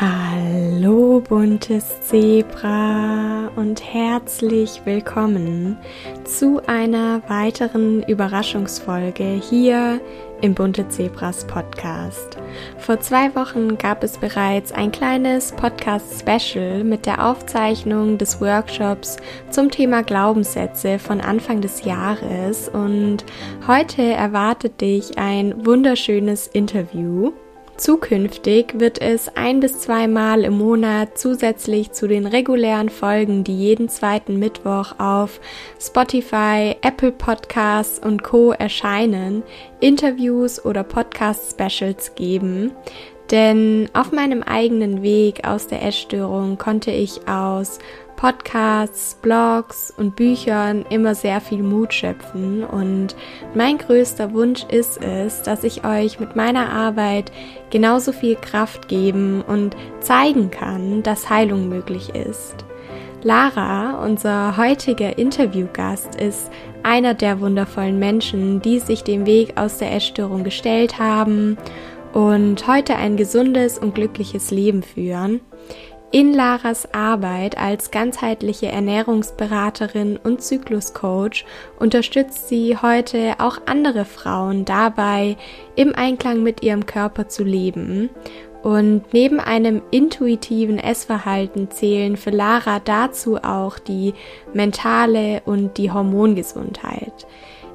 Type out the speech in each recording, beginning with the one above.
Hallo buntes Zebra und herzlich willkommen zu einer weiteren Überraschungsfolge hier im Bunte Zebras Podcast. Vor zwei Wochen gab es bereits ein kleines Podcast-Special mit der Aufzeichnung des Workshops zum Thema Glaubenssätze von Anfang des Jahres und heute erwartet dich ein wunderschönes Interview Zukünftig wird es ein bis zweimal im Monat zusätzlich zu den regulären Folgen, die jeden zweiten Mittwoch auf Spotify, Apple Podcasts und Co erscheinen, Interviews oder Podcast-Specials geben. Denn auf meinem eigenen Weg aus der Essstörung konnte ich aus Podcasts, Blogs und Büchern immer sehr viel Mut schöpfen. Und mein größter Wunsch ist es, dass ich euch mit meiner Arbeit genauso viel Kraft geben und zeigen kann, dass Heilung möglich ist. Lara, unser heutiger Interviewgast, ist einer der wundervollen Menschen, die sich dem Weg aus der Essstörung gestellt haben und heute ein gesundes und glückliches Leben führen. In Laras Arbeit als ganzheitliche Ernährungsberaterin und Zykluscoach unterstützt sie heute auch andere Frauen dabei, im Einklang mit ihrem Körper zu leben. Und neben einem intuitiven Essverhalten zählen für Lara dazu auch die mentale und die Hormongesundheit.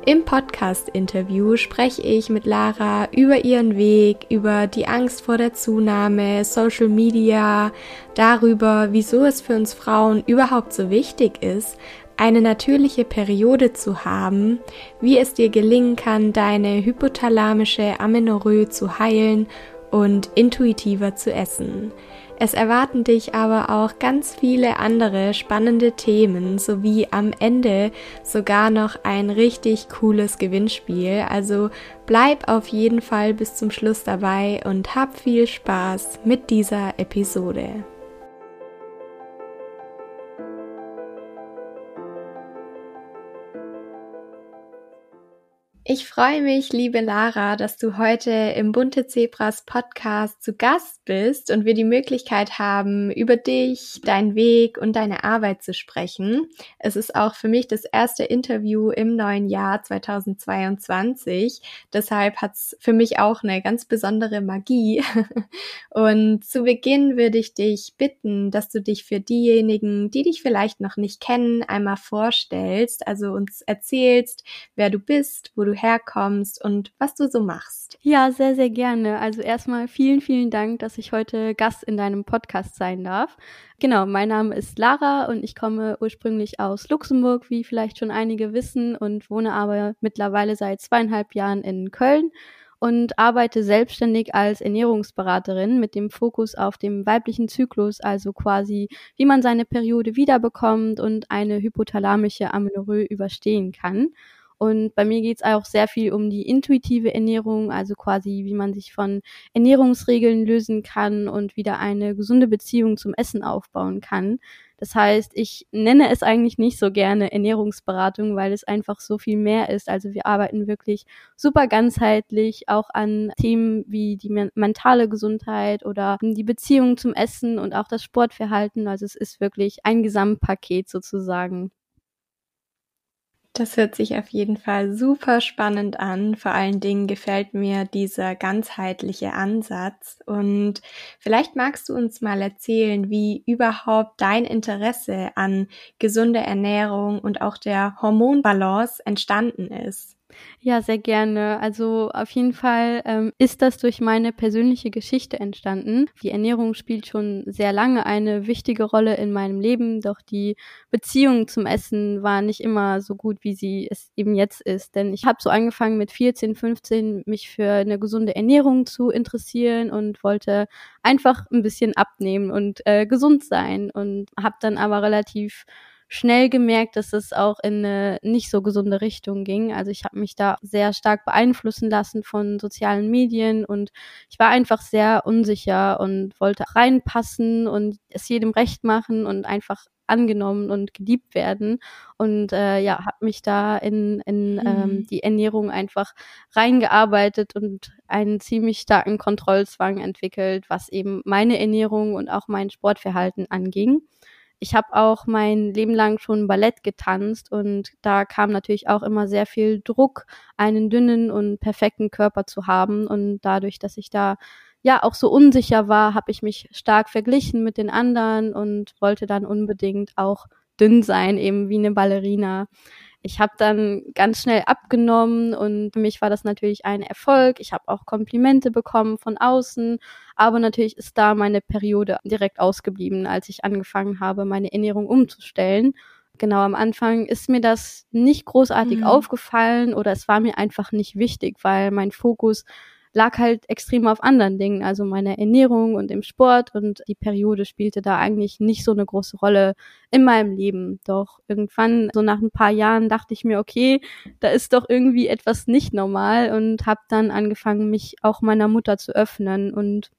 Im Podcast-Interview spreche ich mit Lara über ihren Weg, über die Angst vor der Zunahme, Social Media, darüber, wieso es für uns Frauen überhaupt so wichtig ist, eine natürliche Periode zu haben, wie es dir gelingen kann, deine hypothalamische Amenorrhoe zu heilen und intuitiver zu essen. Es erwarten dich aber auch ganz viele andere spannende Themen sowie am Ende sogar noch ein richtig cooles Gewinnspiel. Also bleib auf jeden Fall bis zum Schluss dabei und hab viel Spaß mit dieser Episode. Ich freue mich, liebe Lara, dass du heute im Bunte Zebras Podcast zu Gast bist und wir die Möglichkeit haben, über dich, deinen Weg und deine Arbeit zu sprechen. Es ist auch für mich das erste Interview im neuen Jahr 2022. Deshalb hat es für mich auch eine ganz besondere Magie. Und zu Beginn würde ich dich bitten, dass du dich für diejenigen, die dich vielleicht noch nicht kennen, einmal vorstellst, also uns erzählst, wer du bist, wo du herkommst und was du so machst. Ja, sehr, sehr gerne. Also erstmal vielen, vielen Dank, dass ich heute Gast in deinem Podcast sein darf. Genau, mein Name ist Lara und ich komme ursprünglich aus Luxemburg, wie vielleicht schon einige wissen, und wohne aber mittlerweile seit zweieinhalb Jahren in Köln und arbeite selbstständig als Ernährungsberaterin mit dem Fokus auf dem weiblichen Zyklus, also quasi wie man seine Periode wiederbekommt und eine hypothalamische Amenorrhoe überstehen kann. Und bei mir geht es auch sehr viel um die intuitive Ernährung, also quasi, wie man sich von Ernährungsregeln lösen kann und wieder eine gesunde Beziehung zum Essen aufbauen kann. Das heißt, ich nenne es eigentlich nicht so gerne Ernährungsberatung, weil es einfach so viel mehr ist. Also wir arbeiten wirklich super ganzheitlich auch an Themen wie die mentale Gesundheit oder die Beziehung zum Essen und auch das Sportverhalten. Also es ist wirklich ein Gesamtpaket sozusagen. Das hört sich auf jeden Fall super spannend an. Vor allen Dingen gefällt mir dieser ganzheitliche Ansatz. Und vielleicht magst du uns mal erzählen, wie überhaupt dein Interesse an gesunder Ernährung und auch der Hormonbalance entstanden ist. Ja, sehr gerne. Also auf jeden Fall ähm, ist das durch meine persönliche Geschichte entstanden. Die Ernährung spielt schon sehr lange eine wichtige Rolle in meinem Leben, doch die Beziehung zum Essen war nicht immer so gut, wie sie es eben jetzt ist. Denn ich habe so angefangen mit 14, 15 mich für eine gesunde Ernährung zu interessieren und wollte einfach ein bisschen abnehmen und äh, gesund sein und habe dann aber relativ schnell gemerkt, dass es auch in eine nicht so gesunde Richtung ging. Also ich habe mich da sehr stark beeinflussen lassen von sozialen Medien und ich war einfach sehr unsicher und wollte reinpassen und es jedem recht machen und einfach angenommen und geliebt werden. Und äh, ja, habe mich da in, in mhm. ähm, die Ernährung einfach reingearbeitet und einen ziemlich starken Kontrollzwang entwickelt, was eben meine Ernährung und auch mein Sportverhalten anging ich habe auch mein Leben lang schon Ballett getanzt und da kam natürlich auch immer sehr viel Druck, einen dünnen und perfekten Körper zu haben. Und dadurch, dass ich da ja auch so unsicher war, habe ich mich stark verglichen mit den anderen und wollte dann unbedingt auch dünn sein, eben wie eine Ballerina. Ich habe dann ganz schnell abgenommen und für mich war das natürlich ein Erfolg. Ich habe auch Komplimente bekommen von außen, aber natürlich ist da meine Periode direkt ausgeblieben, als ich angefangen habe, meine Ernährung umzustellen. Genau am Anfang ist mir das nicht großartig mhm. aufgefallen oder es war mir einfach nicht wichtig, weil mein Fokus lag halt extrem auf anderen Dingen, also meiner Ernährung und im Sport und die Periode spielte da eigentlich nicht so eine große Rolle in meinem Leben. Doch irgendwann, so nach ein paar Jahren, dachte ich mir, okay, da ist doch irgendwie etwas nicht normal und habe dann angefangen, mich auch meiner Mutter zu öffnen und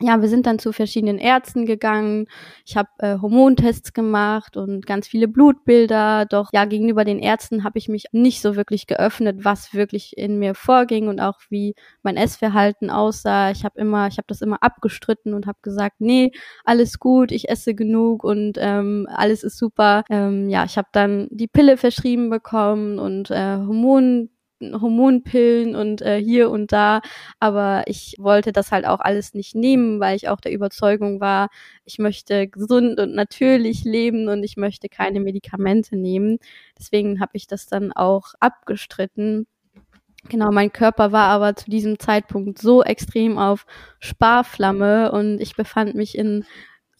ja, wir sind dann zu verschiedenen Ärzten gegangen. Ich habe äh, Hormontests gemacht und ganz viele Blutbilder. Doch ja, gegenüber den Ärzten habe ich mich nicht so wirklich geöffnet, was wirklich in mir vorging und auch wie mein Essverhalten aussah. Ich habe immer, ich habe das immer abgestritten und habe gesagt, nee, alles gut, ich esse genug und ähm, alles ist super. Ähm, ja, ich habe dann die Pille verschrieben bekommen und äh, Hormon Hormonpillen und äh, hier und da, aber ich wollte das halt auch alles nicht nehmen, weil ich auch der Überzeugung war, ich möchte gesund und natürlich leben und ich möchte keine Medikamente nehmen. Deswegen habe ich das dann auch abgestritten. Genau, mein Körper war aber zu diesem Zeitpunkt so extrem auf Sparflamme und ich befand mich in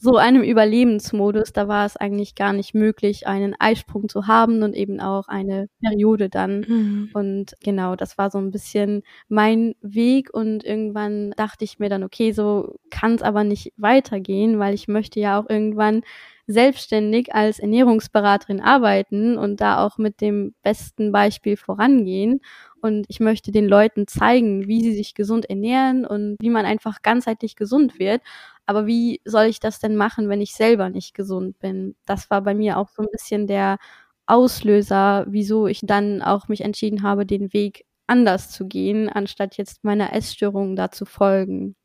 so einem Überlebensmodus, da war es eigentlich gar nicht möglich, einen Eisprung zu haben und eben auch eine Periode dann. Mhm. Und genau, das war so ein bisschen mein Weg und irgendwann dachte ich mir dann, okay, so kann es aber nicht weitergehen, weil ich möchte ja auch irgendwann selbstständig als Ernährungsberaterin arbeiten und da auch mit dem besten Beispiel vorangehen. Und ich möchte den Leuten zeigen, wie sie sich gesund ernähren und wie man einfach ganzheitlich gesund wird. Aber wie soll ich das denn machen, wenn ich selber nicht gesund bin? Das war bei mir auch so ein bisschen der Auslöser, wieso ich dann auch mich entschieden habe, den Weg anders zu gehen, anstatt jetzt meiner Essstörung da zu folgen.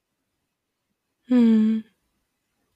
Hm.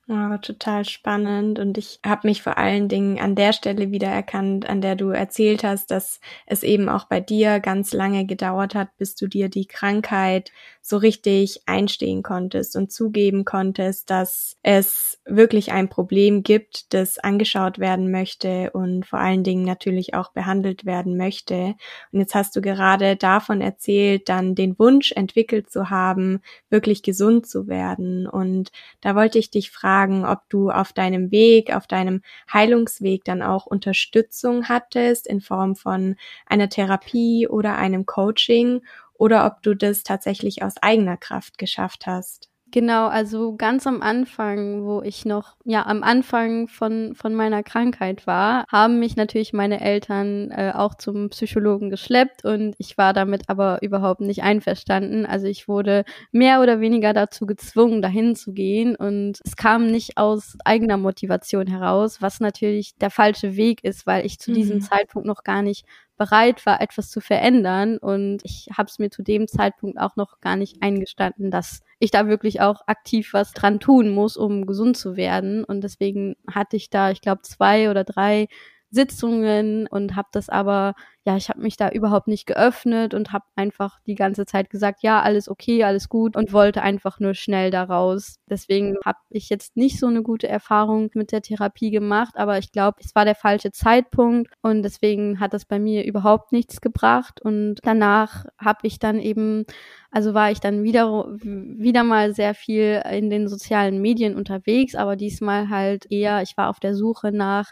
Oh, total spannend. Und ich habe mich vor allen Dingen an der Stelle wiedererkannt, an der du erzählt hast, dass es eben auch bei dir ganz lange gedauert hat, bis du dir die Krankheit so richtig einstehen konntest und zugeben konntest, dass es wirklich ein Problem gibt, das angeschaut werden möchte und vor allen Dingen natürlich auch behandelt werden möchte. Und jetzt hast du gerade davon erzählt, dann den Wunsch entwickelt zu haben, wirklich gesund zu werden. Und da wollte ich dich fragen, ob du auf deinem Weg, auf deinem Heilungsweg dann auch Unterstützung hattest in Form von einer Therapie oder einem Coaching oder ob du das tatsächlich aus eigener Kraft geschafft hast. Genau, also ganz am Anfang, wo ich noch, ja, am Anfang von, von meiner Krankheit war, haben mich natürlich meine Eltern äh, auch zum Psychologen geschleppt und ich war damit aber überhaupt nicht einverstanden. Also ich wurde mehr oder weniger dazu gezwungen, dahin zu gehen und es kam nicht aus eigener Motivation heraus, was natürlich der falsche Weg ist, weil ich zu mhm. diesem Zeitpunkt noch gar nicht bereit war, etwas zu verändern. Und ich habe es mir zu dem Zeitpunkt auch noch gar nicht eingestanden, dass ich da wirklich auch aktiv was dran tun muss, um gesund zu werden. Und deswegen hatte ich da, ich glaube, zwei oder drei Sitzungen und habe das aber, ja, ich habe mich da überhaupt nicht geöffnet und habe einfach die ganze Zeit gesagt, ja, alles okay, alles gut und wollte einfach nur schnell daraus. Deswegen habe ich jetzt nicht so eine gute Erfahrung mit der Therapie gemacht, aber ich glaube, es war der falsche Zeitpunkt und deswegen hat das bei mir überhaupt nichts gebracht und danach habe ich dann eben also war ich dann wieder, wieder mal sehr viel in den sozialen Medien unterwegs, aber diesmal halt eher, ich war auf der Suche nach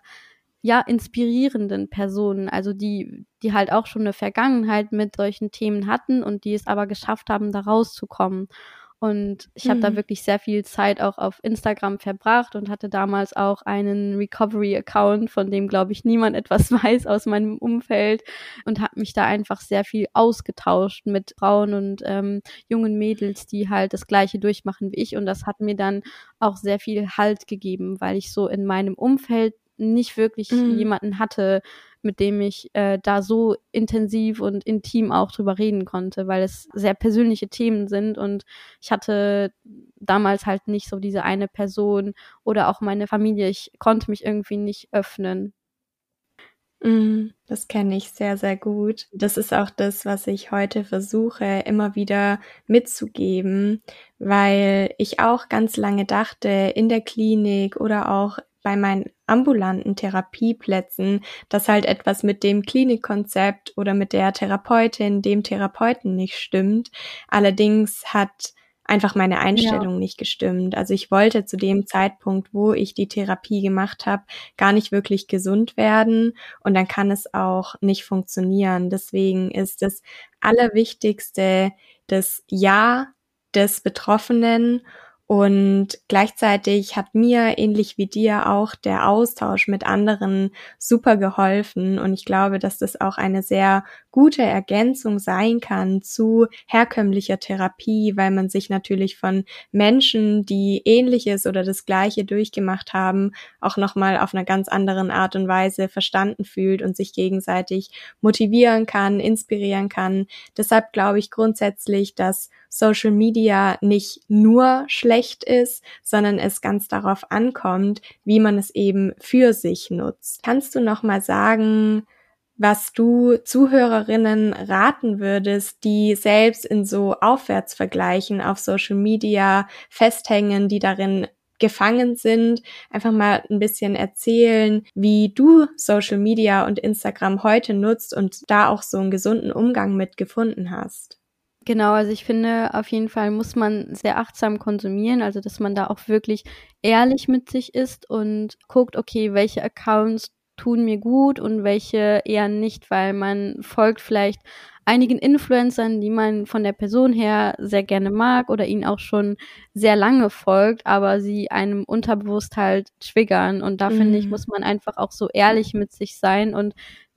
ja, inspirierenden Personen, also die, die halt auch schon eine Vergangenheit mit solchen Themen hatten und die es aber geschafft haben, da rauszukommen. Und ich habe mhm. da wirklich sehr viel Zeit auch auf Instagram verbracht und hatte damals auch einen Recovery-Account, von dem, glaube ich, niemand etwas weiß aus meinem Umfeld und habe mich da einfach sehr viel ausgetauscht mit Frauen und ähm, jungen Mädels, die halt das gleiche durchmachen wie ich. Und das hat mir dann auch sehr viel Halt gegeben, weil ich so in meinem Umfeld nicht wirklich mhm. jemanden hatte, mit dem ich äh, da so intensiv und intim auch drüber reden konnte, weil es sehr persönliche Themen sind und ich hatte damals halt nicht so diese eine Person oder auch meine Familie. Ich konnte mich irgendwie nicht öffnen. Mhm, das kenne ich sehr, sehr gut. Das ist auch das, was ich heute versuche, immer wieder mitzugeben, weil ich auch ganz lange dachte, in der Klinik oder auch bei meinen ambulanten Therapieplätzen, dass halt etwas mit dem Klinikkonzept oder mit der Therapeutin, dem Therapeuten nicht stimmt. Allerdings hat einfach meine Einstellung ja. nicht gestimmt. Also ich wollte zu dem Zeitpunkt, wo ich die Therapie gemacht habe, gar nicht wirklich gesund werden und dann kann es auch nicht funktionieren. Deswegen ist das Allerwichtigste das Ja des Betroffenen und gleichzeitig hat mir, ähnlich wie dir, auch der Austausch mit anderen super geholfen. Und ich glaube, dass das auch eine sehr gute Ergänzung sein kann zu herkömmlicher Therapie, weil man sich natürlich von Menschen, die ähnliches oder das gleiche durchgemacht haben, auch nochmal auf einer ganz anderen Art und Weise verstanden fühlt und sich gegenseitig motivieren kann, inspirieren kann. Deshalb glaube ich grundsätzlich, dass Social Media nicht nur schlecht ist, sondern es ganz darauf ankommt, wie man es eben für sich nutzt. Kannst du noch mal sagen, was du Zuhörerinnen raten würdest, die selbst in so Aufwärtsvergleichen auf Social Media festhängen, die darin gefangen sind, einfach mal ein bisschen erzählen, wie du Social Media und Instagram heute nutzt und da auch so einen gesunden Umgang mit gefunden hast. Genau, also ich finde, auf jeden Fall muss man sehr achtsam konsumieren, also dass man da auch wirklich ehrlich mit sich ist und guckt, okay, welche Accounts tun mir gut und welche eher nicht, weil man folgt vielleicht einigen Influencern, die man von der Person her sehr gerne mag oder ihnen auch schon sehr lange folgt, aber sie einem unterbewusst halt triggern. Und da mhm. finde ich, mhm. muss man einfach auch so ehrlich mit sich sein und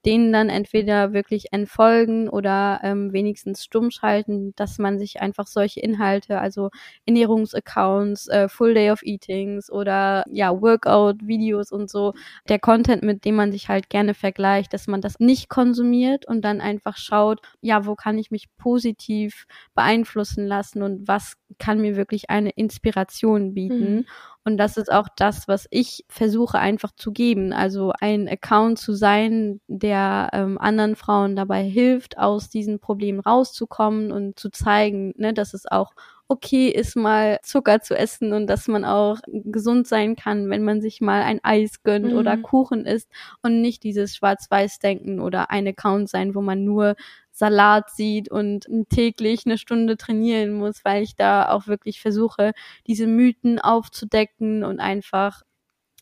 denen dann entweder wirklich entfolgen oder ähm, wenigstens stumm schalten, dass man sich einfach solche Inhalte, also Ernährungsaccounts, äh, Full Day of Eatings oder ja, Workout-Videos und so, der Content, mit dem man sich halt gerne vergleicht, dass man das nicht konsumiert und dann einfach schaut, ja, wo kann ich mich positiv beeinflussen lassen und was kann mir wirklich eine Inspiration bieten. Mhm. Und das ist auch das, was ich versuche einfach zu geben. Also ein Account zu sein, der ähm, anderen Frauen dabei hilft, aus diesen Problemen rauszukommen und zu zeigen, ne, dass es auch okay ist, mal Zucker zu essen und dass man auch gesund sein kann, wenn man sich mal ein Eis gönnt mhm. oder Kuchen isst und nicht dieses Schwarz-Weiß-Denken oder ein Account sein, wo man nur Salat sieht und täglich eine Stunde trainieren muss, weil ich da auch wirklich versuche, diese Mythen aufzudecken und einfach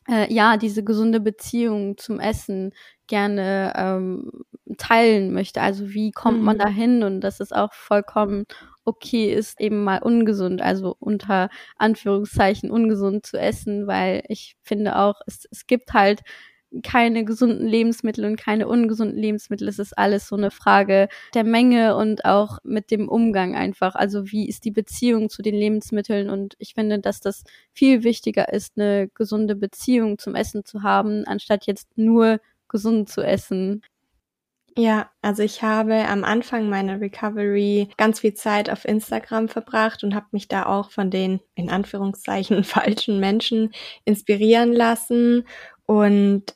äh, ja diese gesunde Beziehung zum Essen gerne ähm, teilen möchte. Also wie kommt mhm. man dahin und dass es auch vollkommen okay ist, eben mal ungesund, also unter Anführungszeichen ungesund zu essen, weil ich finde auch, es, es gibt halt keine gesunden Lebensmittel und keine ungesunden Lebensmittel. Es ist alles so eine Frage der Menge und auch mit dem Umgang einfach. Also wie ist die Beziehung zu den Lebensmitteln? Und ich finde, dass das viel wichtiger ist, eine gesunde Beziehung zum Essen zu haben, anstatt jetzt nur gesund zu essen. Ja, also ich habe am Anfang meiner Recovery ganz viel Zeit auf Instagram verbracht und habe mich da auch von den in Anführungszeichen falschen Menschen inspirieren lassen und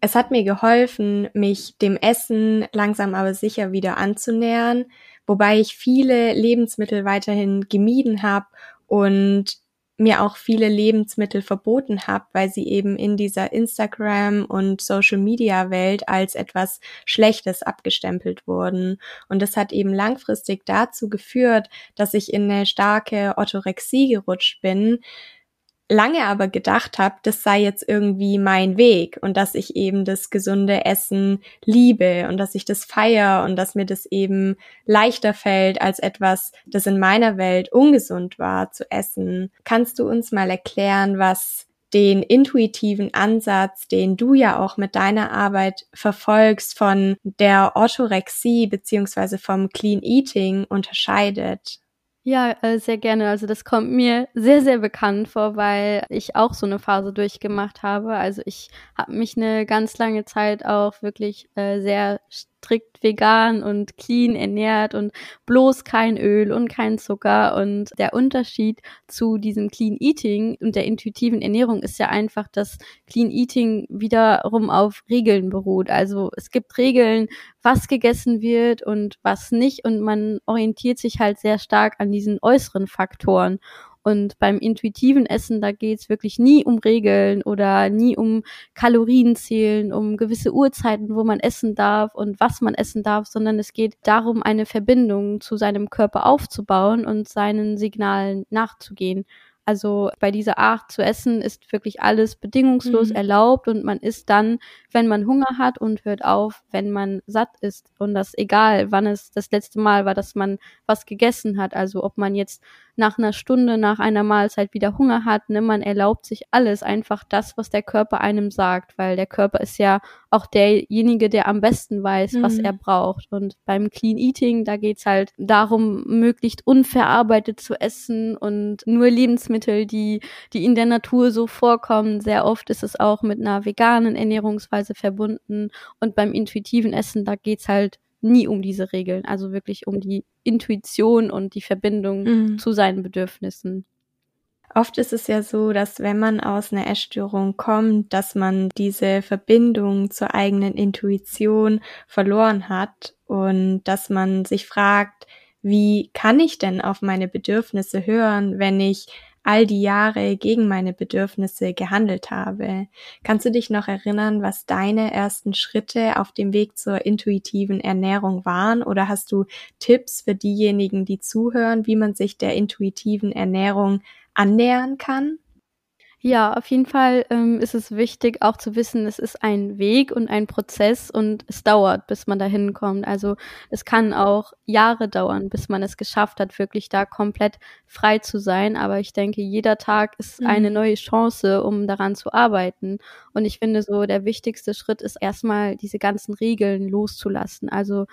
es hat mir geholfen, mich dem Essen langsam aber sicher wieder anzunähern, wobei ich viele Lebensmittel weiterhin gemieden habe und mir auch viele Lebensmittel verboten habe, weil sie eben in dieser Instagram und Social Media Welt als etwas Schlechtes abgestempelt wurden. Und das hat eben langfristig dazu geführt, dass ich in eine starke Orthorexie gerutscht bin, lange aber gedacht habe, das sei jetzt irgendwie mein Weg und dass ich eben das gesunde Essen liebe und dass ich das feiere und dass mir das eben leichter fällt als etwas, das in meiner Welt ungesund war zu essen. Kannst du uns mal erklären, was den intuitiven Ansatz, den du ja auch mit deiner Arbeit verfolgst, von der Orthorexie beziehungsweise vom Clean Eating unterscheidet? Ja, äh, sehr gerne. Also das kommt mir sehr, sehr bekannt vor, weil ich auch so eine Phase durchgemacht habe. Also ich habe mich eine ganz lange Zeit auch wirklich äh, sehr strikt vegan und clean ernährt und bloß kein Öl und kein Zucker. Und der Unterschied zu diesem Clean Eating und der intuitiven Ernährung ist ja einfach, dass Clean Eating wiederum auf Regeln beruht. Also es gibt Regeln, was gegessen wird und was nicht. Und man orientiert sich halt sehr stark an diesen äußeren Faktoren. Und beim intuitiven Essen, da geht's wirklich nie um Regeln oder nie um Kalorien zählen, um gewisse Uhrzeiten, wo man essen darf und was man essen darf, sondern es geht darum, eine Verbindung zu seinem Körper aufzubauen und seinen Signalen nachzugehen. Also bei dieser Art zu essen ist wirklich alles bedingungslos mhm. erlaubt und man isst dann, wenn man Hunger hat und hört auf, wenn man satt ist. Und das egal, wann es das letzte Mal war, dass man was gegessen hat. Also ob man jetzt nach einer Stunde, nach einer Mahlzeit wieder Hunger hat. Ne? Man erlaubt sich alles, einfach das, was der Körper einem sagt, weil der Körper ist ja auch derjenige, der am besten weiß, mhm. was er braucht. Und beim Clean Eating, da geht's halt darum, möglichst unverarbeitet zu essen und nur Lebensmittel, die, die in der Natur so vorkommen. Sehr oft ist es auch mit einer veganen Ernährungsweise verbunden. Und beim intuitiven Essen, da geht's halt nie um diese Regeln, also wirklich um die Intuition und die Verbindung mhm. zu seinen Bedürfnissen. Oft ist es ja so, dass wenn man aus einer Essstörung kommt, dass man diese Verbindung zur eigenen Intuition verloren hat und dass man sich fragt, wie kann ich denn auf meine Bedürfnisse hören, wenn ich all die Jahre gegen meine Bedürfnisse gehandelt habe. Kannst du dich noch erinnern, was deine ersten Schritte auf dem Weg zur intuitiven Ernährung waren? Oder hast du Tipps für diejenigen, die zuhören, wie man sich der intuitiven Ernährung annähern kann? Ja, auf jeden Fall ähm, ist es wichtig, auch zu wissen, es ist ein Weg und ein Prozess und es dauert, bis man dahin kommt. Also es kann auch Jahre dauern, bis man es geschafft hat, wirklich da komplett frei zu sein. Aber ich denke, jeder Tag ist mhm. eine neue Chance, um daran zu arbeiten. Und ich finde so, der wichtigste Schritt ist erstmal diese ganzen Regeln loszulassen. Also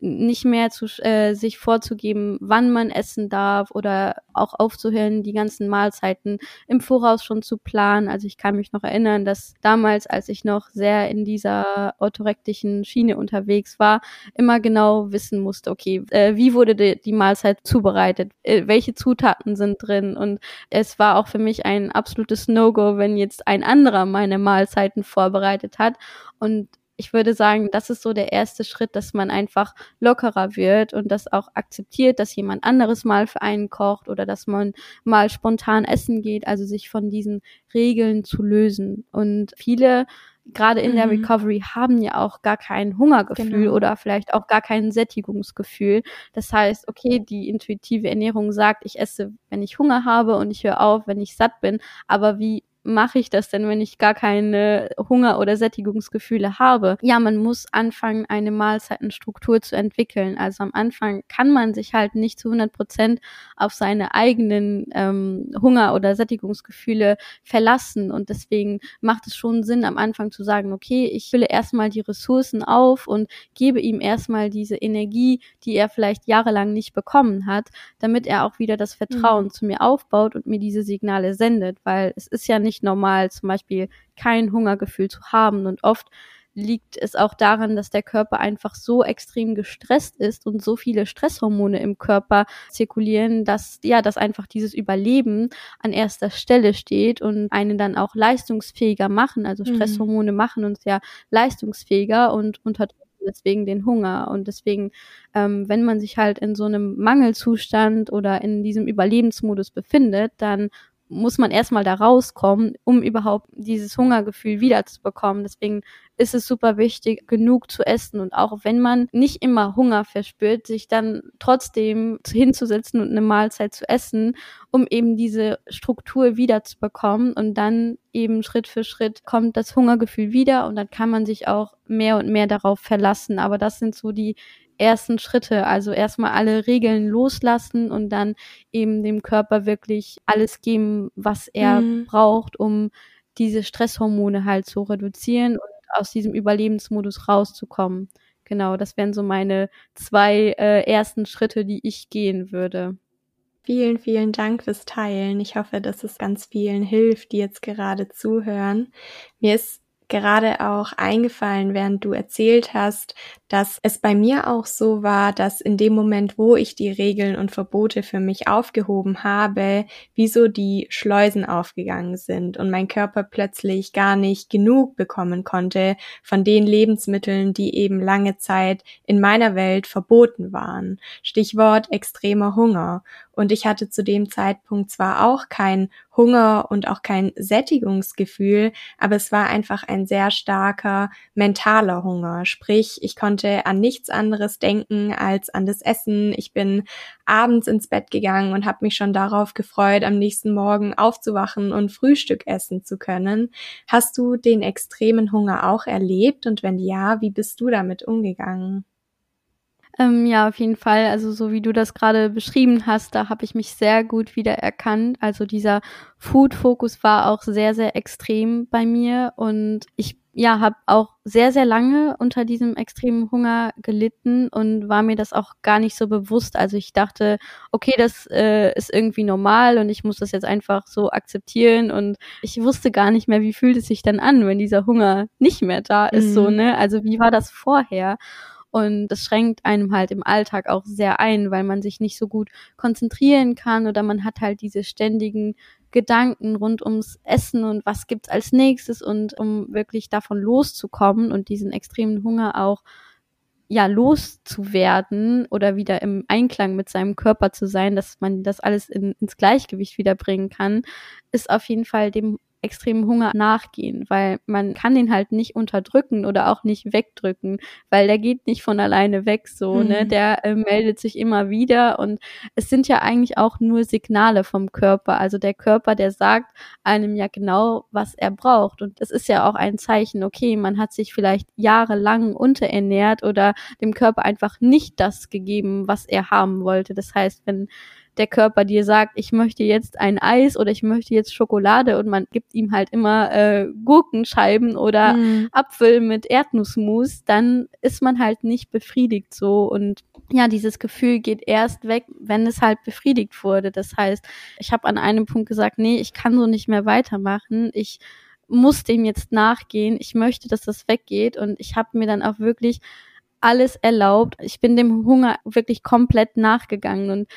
nicht mehr zu, äh, sich vorzugeben, wann man essen darf oder auch aufzuhören, die ganzen Mahlzeiten im Voraus schon zu planen. Also ich kann mich noch erinnern, dass damals, als ich noch sehr in dieser orthorektischen Schiene unterwegs war, immer genau wissen musste, okay, äh, wie wurde die, die Mahlzeit zubereitet, äh, welche Zutaten sind drin und es war auch für mich ein absolutes No-Go, wenn jetzt ein anderer meine Mahlzeiten vorbereitet hat und ich würde sagen, das ist so der erste Schritt, dass man einfach lockerer wird und das auch akzeptiert, dass jemand anderes mal für einen kocht oder dass man mal spontan essen geht, also sich von diesen Regeln zu lösen. Und viele gerade in mhm. der Recovery haben ja auch gar kein Hungergefühl genau. oder vielleicht auch gar kein Sättigungsgefühl. Das heißt, okay, die intuitive Ernährung sagt, ich esse, wenn ich Hunger habe und ich höre auf, wenn ich satt bin. Aber wie mache ich das denn, wenn ich gar keine Hunger- oder Sättigungsgefühle habe? Ja, man muss anfangen, eine Mahlzeitenstruktur zu entwickeln. Also am Anfang kann man sich halt nicht zu 100 Prozent auf seine eigenen ähm, Hunger- oder Sättigungsgefühle verlassen. Und deswegen macht es schon Sinn, am Anfang zu sagen, okay, ich fülle erstmal die Ressourcen auf und gebe ihm erstmal diese Energie, die er vielleicht jahrelang nicht bekommen hat, damit er auch wieder das Vertrauen mhm. zu mir aufbaut und mir diese Signale sendet. Weil es ist ja nicht nicht normal, zum Beispiel kein Hungergefühl zu haben. Und oft liegt es auch daran, dass der Körper einfach so extrem gestresst ist und so viele Stresshormone im Körper zirkulieren, dass ja, dass einfach dieses Überleben an erster Stelle steht und einen dann auch leistungsfähiger machen. Also mhm. Stresshormone mhm. machen uns ja leistungsfähiger und unterdrücken deswegen den Hunger. Und deswegen, ähm, wenn man sich halt in so einem Mangelzustand oder in diesem Überlebensmodus befindet, dann muss man erstmal da rauskommen, um überhaupt dieses Hungergefühl wiederzubekommen. Deswegen ist es super wichtig, genug zu essen und auch wenn man nicht immer Hunger verspürt, sich dann trotzdem hinzusetzen und eine Mahlzeit zu essen, um eben diese Struktur wiederzubekommen und dann eben Schritt für Schritt kommt das Hungergefühl wieder und dann kann man sich auch mehr und mehr darauf verlassen. Aber das sind so die ersten Schritte. Also erstmal alle Regeln loslassen und dann eben dem Körper wirklich alles geben, was er mhm. braucht, um diese Stresshormone halt zu reduzieren und aus diesem Überlebensmodus rauszukommen. Genau, das wären so meine zwei äh, ersten Schritte, die ich gehen würde. Vielen, vielen Dank fürs Teilen. Ich hoffe, dass es ganz vielen hilft, die jetzt gerade zuhören. Mir ist gerade auch eingefallen, während du erzählt hast, dass es bei mir auch so war, dass in dem Moment, wo ich die Regeln und Verbote für mich aufgehoben habe, wieso die Schleusen aufgegangen sind und mein Körper plötzlich gar nicht genug bekommen konnte von den Lebensmitteln, die eben lange Zeit in meiner Welt verboten waren. Stichwort extremer Hunger. Und ich hatte zu dem Zeitpunkt zwar auch kein Hunger und auch kein Sättigungsgefühl, aber es war einfach ein sehr starker mentaler Hunger. Sprich, ich konnte an nichts anderes denken als an das Essen. Ich bin abends ins Bett gegangen und habe mich schon darauf gefreut, am nächsten Morgen aufzuwachen und Frühstück essen zu können. Hast du den extremen Hunger auch erlebt? Und wenn ja, wie bist du damit umgegangen? Ähm, ja, auf jeden Fall. Also so wie du das gerade beschrieben hast, da habe ich mich sehr gut wieder erkannt. Also dieser Food-Fokus war auch sehr, sehr extrem bei mir und ich ja, habe auch sehr, sehr lange unter diesem extremen Hunger gelitten und war mir das auch gar nicht so bewusst. Also ich dachte, okay, das äh, ist irgendwie normal und ich muss das jetzt einfach so akzeptieren und ich wusste gar nicht mehr, wie fühlt es sich dann an, wenn dieser Hunger nicht mehr da ist, mhm. so, ne? Also wie war das vorher? Und das schränkt einem halt im Alltag auch sehr ein, weil man sich nicht so gut konzentrieren kann oder man hat halt diese ständigen Gedanken rund ums Essen und was gibt's als nächstes und um wirklich davon loszukommen und diesen extremen Hunger auch ja loszuwerden oder wieder im Einklang mit seinem Körper zu sein, dass man das alles in, ins Gleichgewicht wiederbringen kann, ist auf jeden Fall dem extremen Hunger nachgehen, weil man kann den halt nicht unterdrücken oder auch nicht wegdrücken, weil der geht nicht von alleine weg so, ne? mhm. ne? Der äh, meldet sich immer wieder und es sind ja eigentlich auch nur Signale vom Körper. Also der Körper, der sagt einem ja genau, was er braucht und es ist ja auch ein Zeichen, okay, man hat sich vielleicht jahrelang unterernährt oder dem Körper einfach nicht das gegeben, was er haben wollte. Das heißt, wenn der Körper dir sagt, ich möchte jetzt ein Eis oder ich möchte jetzt Schokolade und man gibt ihm halt immer äh, Gurkenscheiben oder mhm. Apfel mit Erdnussmus, dann ist man halt nicht befriedigt so und ja, dieses Gefühl geht erst weg, wenn es halt befriedigt wurde. Das heißt, ich habe an einem Punkt gesagt, nee, ich kann so nicht mehr weitermachen. Ich muss dem jetzt nachgehen. Ich möchte, dass das weggeht und ich habe mir dann auch wirklich alles erlaubt. Ich bin dem Hunger wirklich komplett nachgegangen und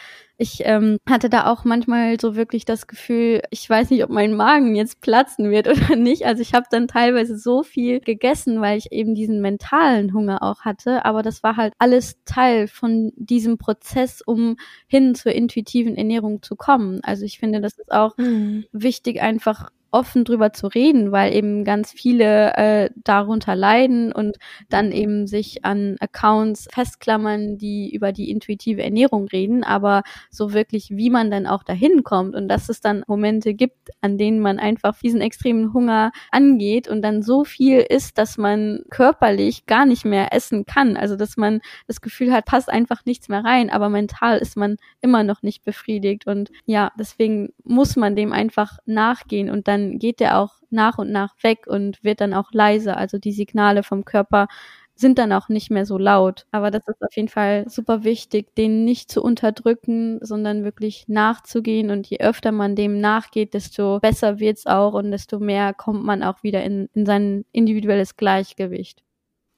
ich ähm, hatte da auch manchmal so wirklich das Gefühl, ich weiß nicht, ob mein Magen jetzt platzen wird oder nicht. Also ich habe dann teilweise so viel gegessen, weil ich eben diesen mentalen Hunger auch hatte. Aber das war halt alles Teil von diesem Prozess, um hin zur intuitiven Ernährung zu kommen. Also ich finde, das ist auch mhm. wichtig, einfach offen drüber zu reden, weil eben ganz viele äh, darunter leiden und dann eben sich an Accounts festklammern, die über die intuitive Ernährung reden, aber so wirklich, wie man dann auch dahin kommt und dass es dann Momente gibt, an denen man einfach diesen extremen Hunger angeht und dann so viel isst, dass man körperlich gar nicht mehr essen kann. Also dass man das Gefühl hat, passt einfach nichts mehr rein, aber mental ist man immer noch nicht befriedigt und ja, deswegen muss man dem einfach nachgehen und dann dann geht der auch nach und nach weg und wird dann auch leiser. Also die Signale vom Körper sind dann auch nicht mehr so laut. Aber das ist auf jeden Fall super wichtig, den nicht zu unterdrücken, sondern wirklich nachzugehen. Und je öfter man dem nachgeht, desto besser wird's auch und desto mehr kommt man auch wieder in, in sein individuelles Gleichgewicht.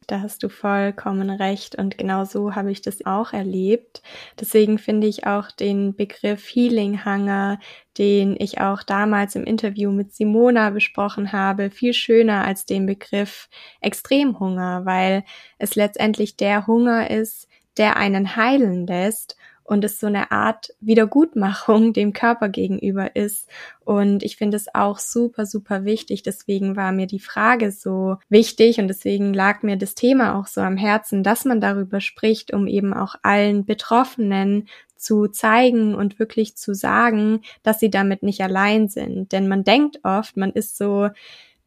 Da hast du vollkommen recht und genau so habe ich das auch erlebt. Deswegen finde ich auch den Begriff Healing Hunger, den ich auch damals im Interview mit Simona besprochen habe, viel schöner als den Begriff Extremhunger, weil es letztendlich der Hunger ist, der einen heilen lässt und es so eine Art Wiedergutmachung dem Körper gegenüber ist. Und ich finde es auch super, super wichtig. Deswegen war mir die Frage so wichtig und deswegen lag mir das Thema auch so am Herzen, dass man darüber spricht, um eben auch allen Betroffenen zu zeigen und wirklich zu sagen, dass sie damit nicht allein sind. Denn man denkt oft, man ist so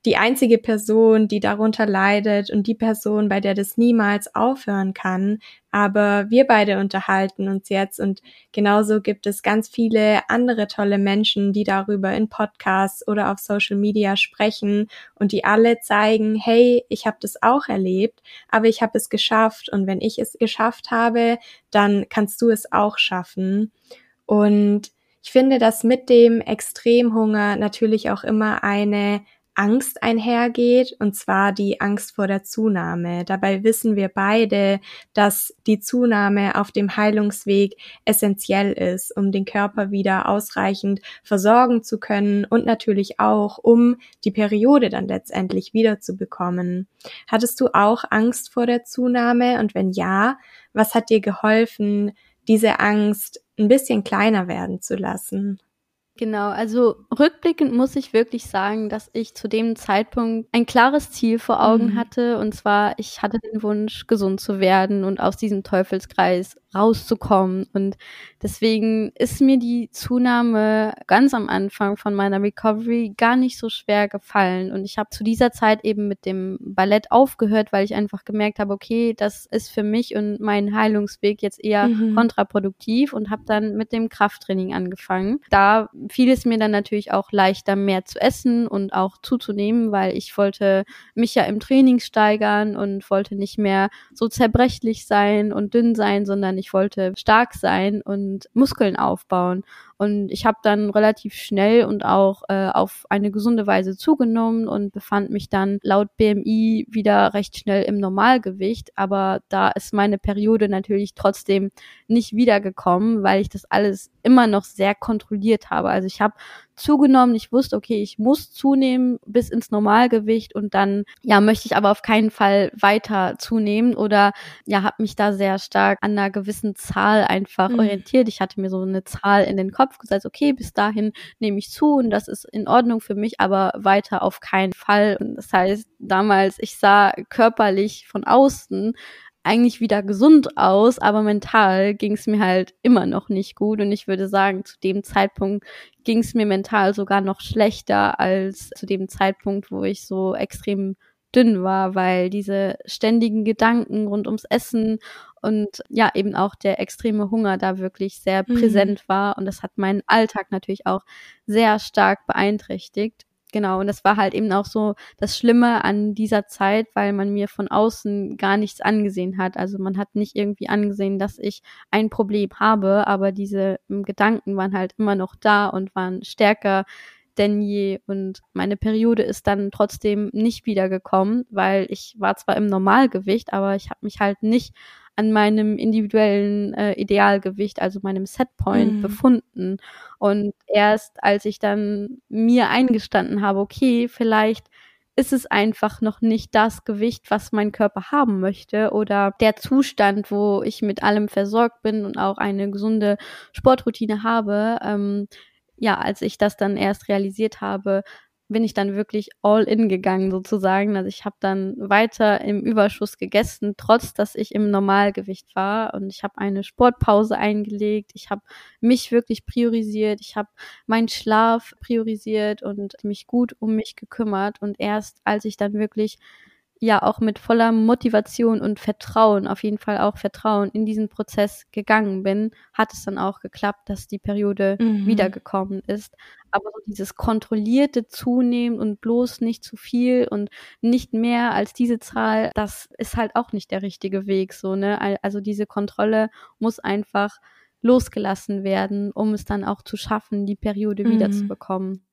die einzige Person, die darunter leidet und die Person, bei der das niemals aufhören kann. Aber wir beide unterhalten uns jetzt und genauso gibt es ganz viele andere tolle Menschen, die darüber in Podcasts oder auf Social Media sprechen und die alle zeigen, hey, ich habe das auch erlebt, aber ich habe es geschafft und wenn ich es geschafft habe, dann kannst du es auch schaffen. Und Ich finde, dass mit dem Extremhunger natürlich auch immer eine Angst einhergeht, und zwar die Angst vor der Zunahme. Dabei wissen wir beide, dass die Zunahme auf dem Heilungsweg essentiell ist, um den Körper wieder ausreichend versorgen zu können und natürlich auch, um die Periode dann letztendlich wieder zu bekommen. Hattest du auch Angst vor der Zunahme? Und wenn ja, was hat dir geholfen, diese Angst ein bisschen kleiner werden zu lassen? Genau, also rückblickend muss ich wirklich sagen, dass ich zu dem Zeitpunkt ein klares Ziel vor Augen mhm. hatte. Und zwar, ich hatte den Wunsch, gesund zu werden und aus diesem Teufelskreis rauszukommen. Und deswegen ist mir die Zunahme ganz am Anfang von meiner Recovery gar nicht so schwer gefallen. Und ich habe zu dieser Zeit eben mit dem Ballett aufgehört, weil ich einfach gemerkt habe, okay, das ist für mich und meinen Heilungsweg jetzt eher mhm. kontraproduktiv und habe dann mit dem Krafttraining angefangen. Da fiel es mir dann natürlich auch leichter, mehr zu essen und auch zuzunehmen, weil ich wollte mich ja im Training steigern und wollte nicht mehr so zerbrechlich sein und dünn sein, sondern ich ich wollte stark sein und Muskeln aufbauen. Und ich habe dann relativ schnell und auch äh, auf eine gesunde Weise zugenommen und befand mich dann laut BMI wieder recht schnell im Normalgewicht. Aber da ist meine Periode natürlich trotzdem nicht wiedergekommen, weil ich das alles immer noch sehr kontrolliert habe. Also ich habe zugenommen, ich wusste, okay, ich muss zunehmen bis ins Normalgewicht und dann ja möchte ich aber auf keinen Fall weiter zunehmen oder ja habe mich da sehr stark an einer gewissen Zahl einfach mhm. orientiert. Ich hatte mir so eine Zahl in den Kopf gesetzt, okay, bis dahin nehme ich zu und das ist in Ordnung für mich, aber weiter auf keinen Fall. Und das heißt, damals ich sah körperlich von außen eigentlich wieder gesund aus, aber mental ging es mir halt immer noch nicht gut. Und ich würde sagen, zu dem Zeitpunkt ging es mir mental sogar noch schlechter als zu dem Zeitpunkt, wo ich so extrem dünn war, weil diese ständigen Gedanken rund ums Essen und ja, eben auch der extreme Hunger da wirklich sehr mhm. präsent war. Und das hat meinen Alltag natürlich auch sehr stark beeinträchtigt. Genau, und das war halt eben auch so das Schlimme an dieser Zeit, weil man mir von außen gar nichts angesehen hat. Also man hat nicht irgendwie angesehen, dass ich ein Problem habe, aber diese hm, Gedanken waren halt immer noch da und waren stärker denn je. Und meine Periode ist dann trotzdem nicht wiedergekommen, weil ich war zwar im Normalgewicht, aber ich habe mich halt nicht an meinem individuellen äh, Idealgewicht, also meinem Setpoint mhm. befunden. Und erst als ich dann mir eingestanden habe, okay, vielleicht ist es einfach noch nicht das Gewicht, was mein Körper haben möchte oder der Zustand, wo ich mit allem versorgt bin und auch eine gesunde Sportroutine habe. Ähm, ja, als ich das dann erst realisiert habe, bin ich dann wirklich all in gegangen sozusagen. Also ich habe dann weiter im Überschuss gegessen, trotz dass ich im Normalgewicht war. Und ich habe eine Sportpause eingelegt. Ich habe mich wirklich priorisiert. Ich habe meinen Schlaf priorisiert und mich gut um mich gekümmert. Und erst als ich dann wirklich ja auch mit voller Motivation und Vertrauen, auf jeden Fall auch Vertrauen in diesen Prozess gegangen bin, hat es dann auch geklappt, dass die Periode mhm. wiedergekommen ist. Aber so dieses kontrollierte Zunehmen und bloß nicht zu viel und nicht mehr als diese Zahl, das ist halt auch nicht der richtige Weg, so, ne? Also diese Kontrolle muss einfach losgelassen werden, um es dann auch zu schaffen, die Periode mhm. wiederzubekommen.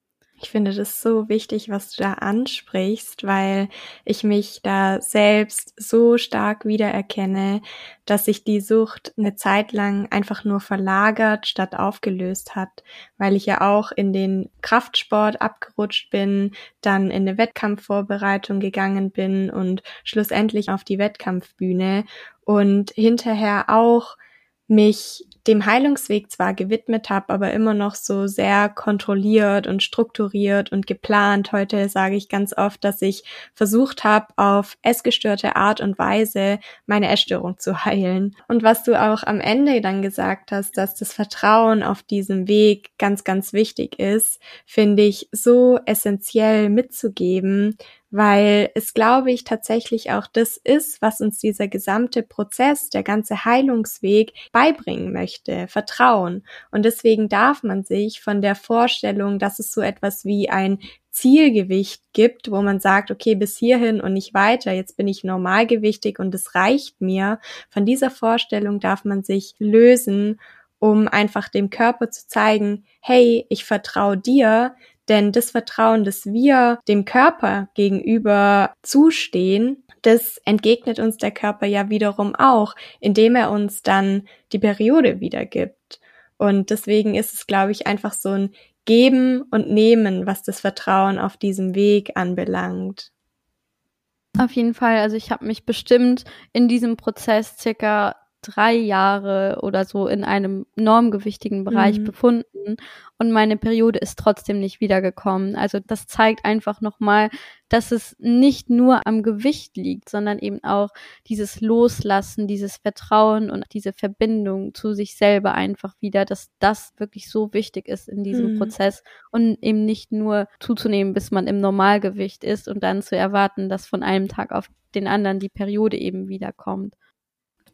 Ich finde das so wichtig, was du da ansprichst, weil ich mich da selbst so stark wiedererkenne, dass sich die Sucht eine Zeit lang einfach nur verlagert statt aufgelöst hat, weil ich ja auch in den Kraftsport abgerutscht bin, dann in eine Wettkampfvorbereitung gegangen bin und schlussendlich auf die Wettkampfbühne. Und hinterher auch mich dem Heilungsweg zwar gewidmet habe, aber immer noch so sehr kontrolliert und strukturiert und geplant. Heute sage ich ganz oft, dass ich versucht habe, auf essgestörte Art und Weise meine Essstörung zu heilen. Und was du auch am Ende dann gesagt hast, dass das Vertrauen auf diesem Weg ganz, ganz wichtig ist, finde ich so essentiell mitzugeben, weil es, glaube ich, tatsächlich auch das ist, was uns dieser gesamte Prozess, der ganze Heilungsweg beibringen möchte, Vertrauen. Und deswegen darf man sich von der Vorstellung, dass es so etwas wie ein Zielgewicht gibt, wo man sagt, okay, bis hierhin und nicht weiter, jetzt bin ich normalgewichtig und es reicht mir. Von dieser Vorstellung darf man sich lösen um einfach dem Körper zu zeigen, hey, ich vertraue dir, denn das Vertrauen, das wir dem Körper gegenüber zustehen, das entgegnet uns der Körper ja wiederum auch, indem er uns dann die Periode wiedergibt. Und deswegen ist es, glaube ich, einfach so ein Geben und Nehmen, was das Vertrauen auf diesem Weg anbelangt. Auf jeden Fall. Also ich habe mich bestimmt in diesem Prozess circa drei Jahre oder so in einem normgewichtigen Bereich mhm. befunden und meine Periode ist trotzdem nicht wiedergekommen. Also das zeigt einfach nochmal, dass es nicht nur am Gewicht liegt, sondern eben auch dieses Loslassen, dieses Vertrauen und diese Verbindung zu sich selber einfach wieder, dass das wirklich so wichtig ist in diesem mhm. Prozess und eben nicht nur zuzunehmen, bis man im Normalgewicht ist und dann zu erwarten, dass von einem Tag auf den anderen die Periode eben wiederkommt.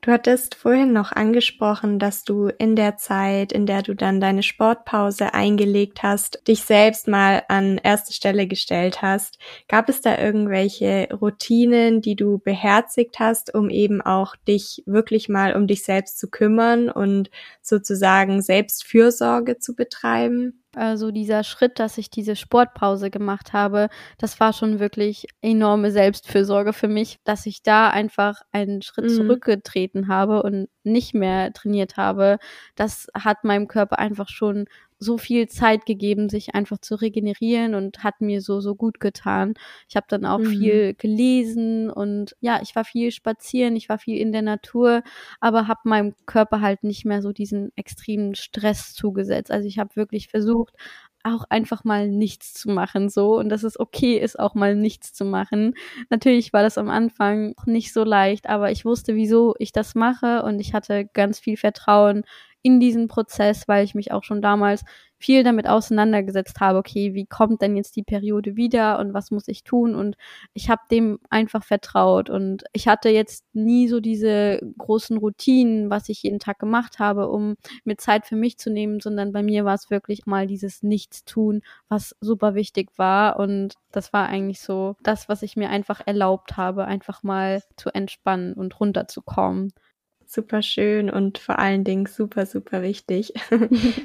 Du hattest vorhin noch angesprochen, dass du in der Zeit, in der du dann deine Sportpause eingelegt hast, dich selbst mal an erste Stelle gestellt hast. Gab es da irgendwelche Routinen, die du beherzigt hast, um eben auch dich wirklich mal um dich selbst zu kümmern und sozusagen Selbstfürsorge zu betreiben? Also dieser Schritt, dass ich diese Sportpause gemacht habe, das war schon wirklich enorme Selbstfürsorge für mich, dass ich da einfach einen Schritt mhm. zurückgetreten habe und nicht mehr trainiert habe. Das hat meinem Körper einfach schon so viel Zeit gegeben, sich einfach zu regenerieren und hat mir so, so gut getan. Ich habe dann auch mhm. viel gelesen und ja, ich war viel spazieren, ich war viel in der Natur, aber habe meinem Körper halt nicht mehr so diesen extremen Stress zugesetzt. Also ich habe wirklich versucht, auch einfach mal nichts zu machen, so und dass es okay ist, auch mal nichts zu machen. Natürlich war das am Anfang nicht so leicht, aber ich wusste, wieso ich das mache und ich hatte ganz viel Vertrauen in diesen Prozess, weil ich mich auch schon damals viel damit auseinandergesetzt habe, okay, wie kommt denn jetzt die Periode wieder und was muss ich tun? Und ich habe dem einfach vertraut. Und ich hatte jetzt nie so diese großen Routinen, was ich jeden Tag gemacht habe, um mir Zeit für mich zu nehmen, sondern bei mir war es wirklich mal dieses Nichtstun, was super wichtig war. Und das war eigentlich so das, was ich mir einfach erlaubt habe, einfach mal zu entspannen und runterzukommen super schön und vor allen Dingen super, super wichtig. Wir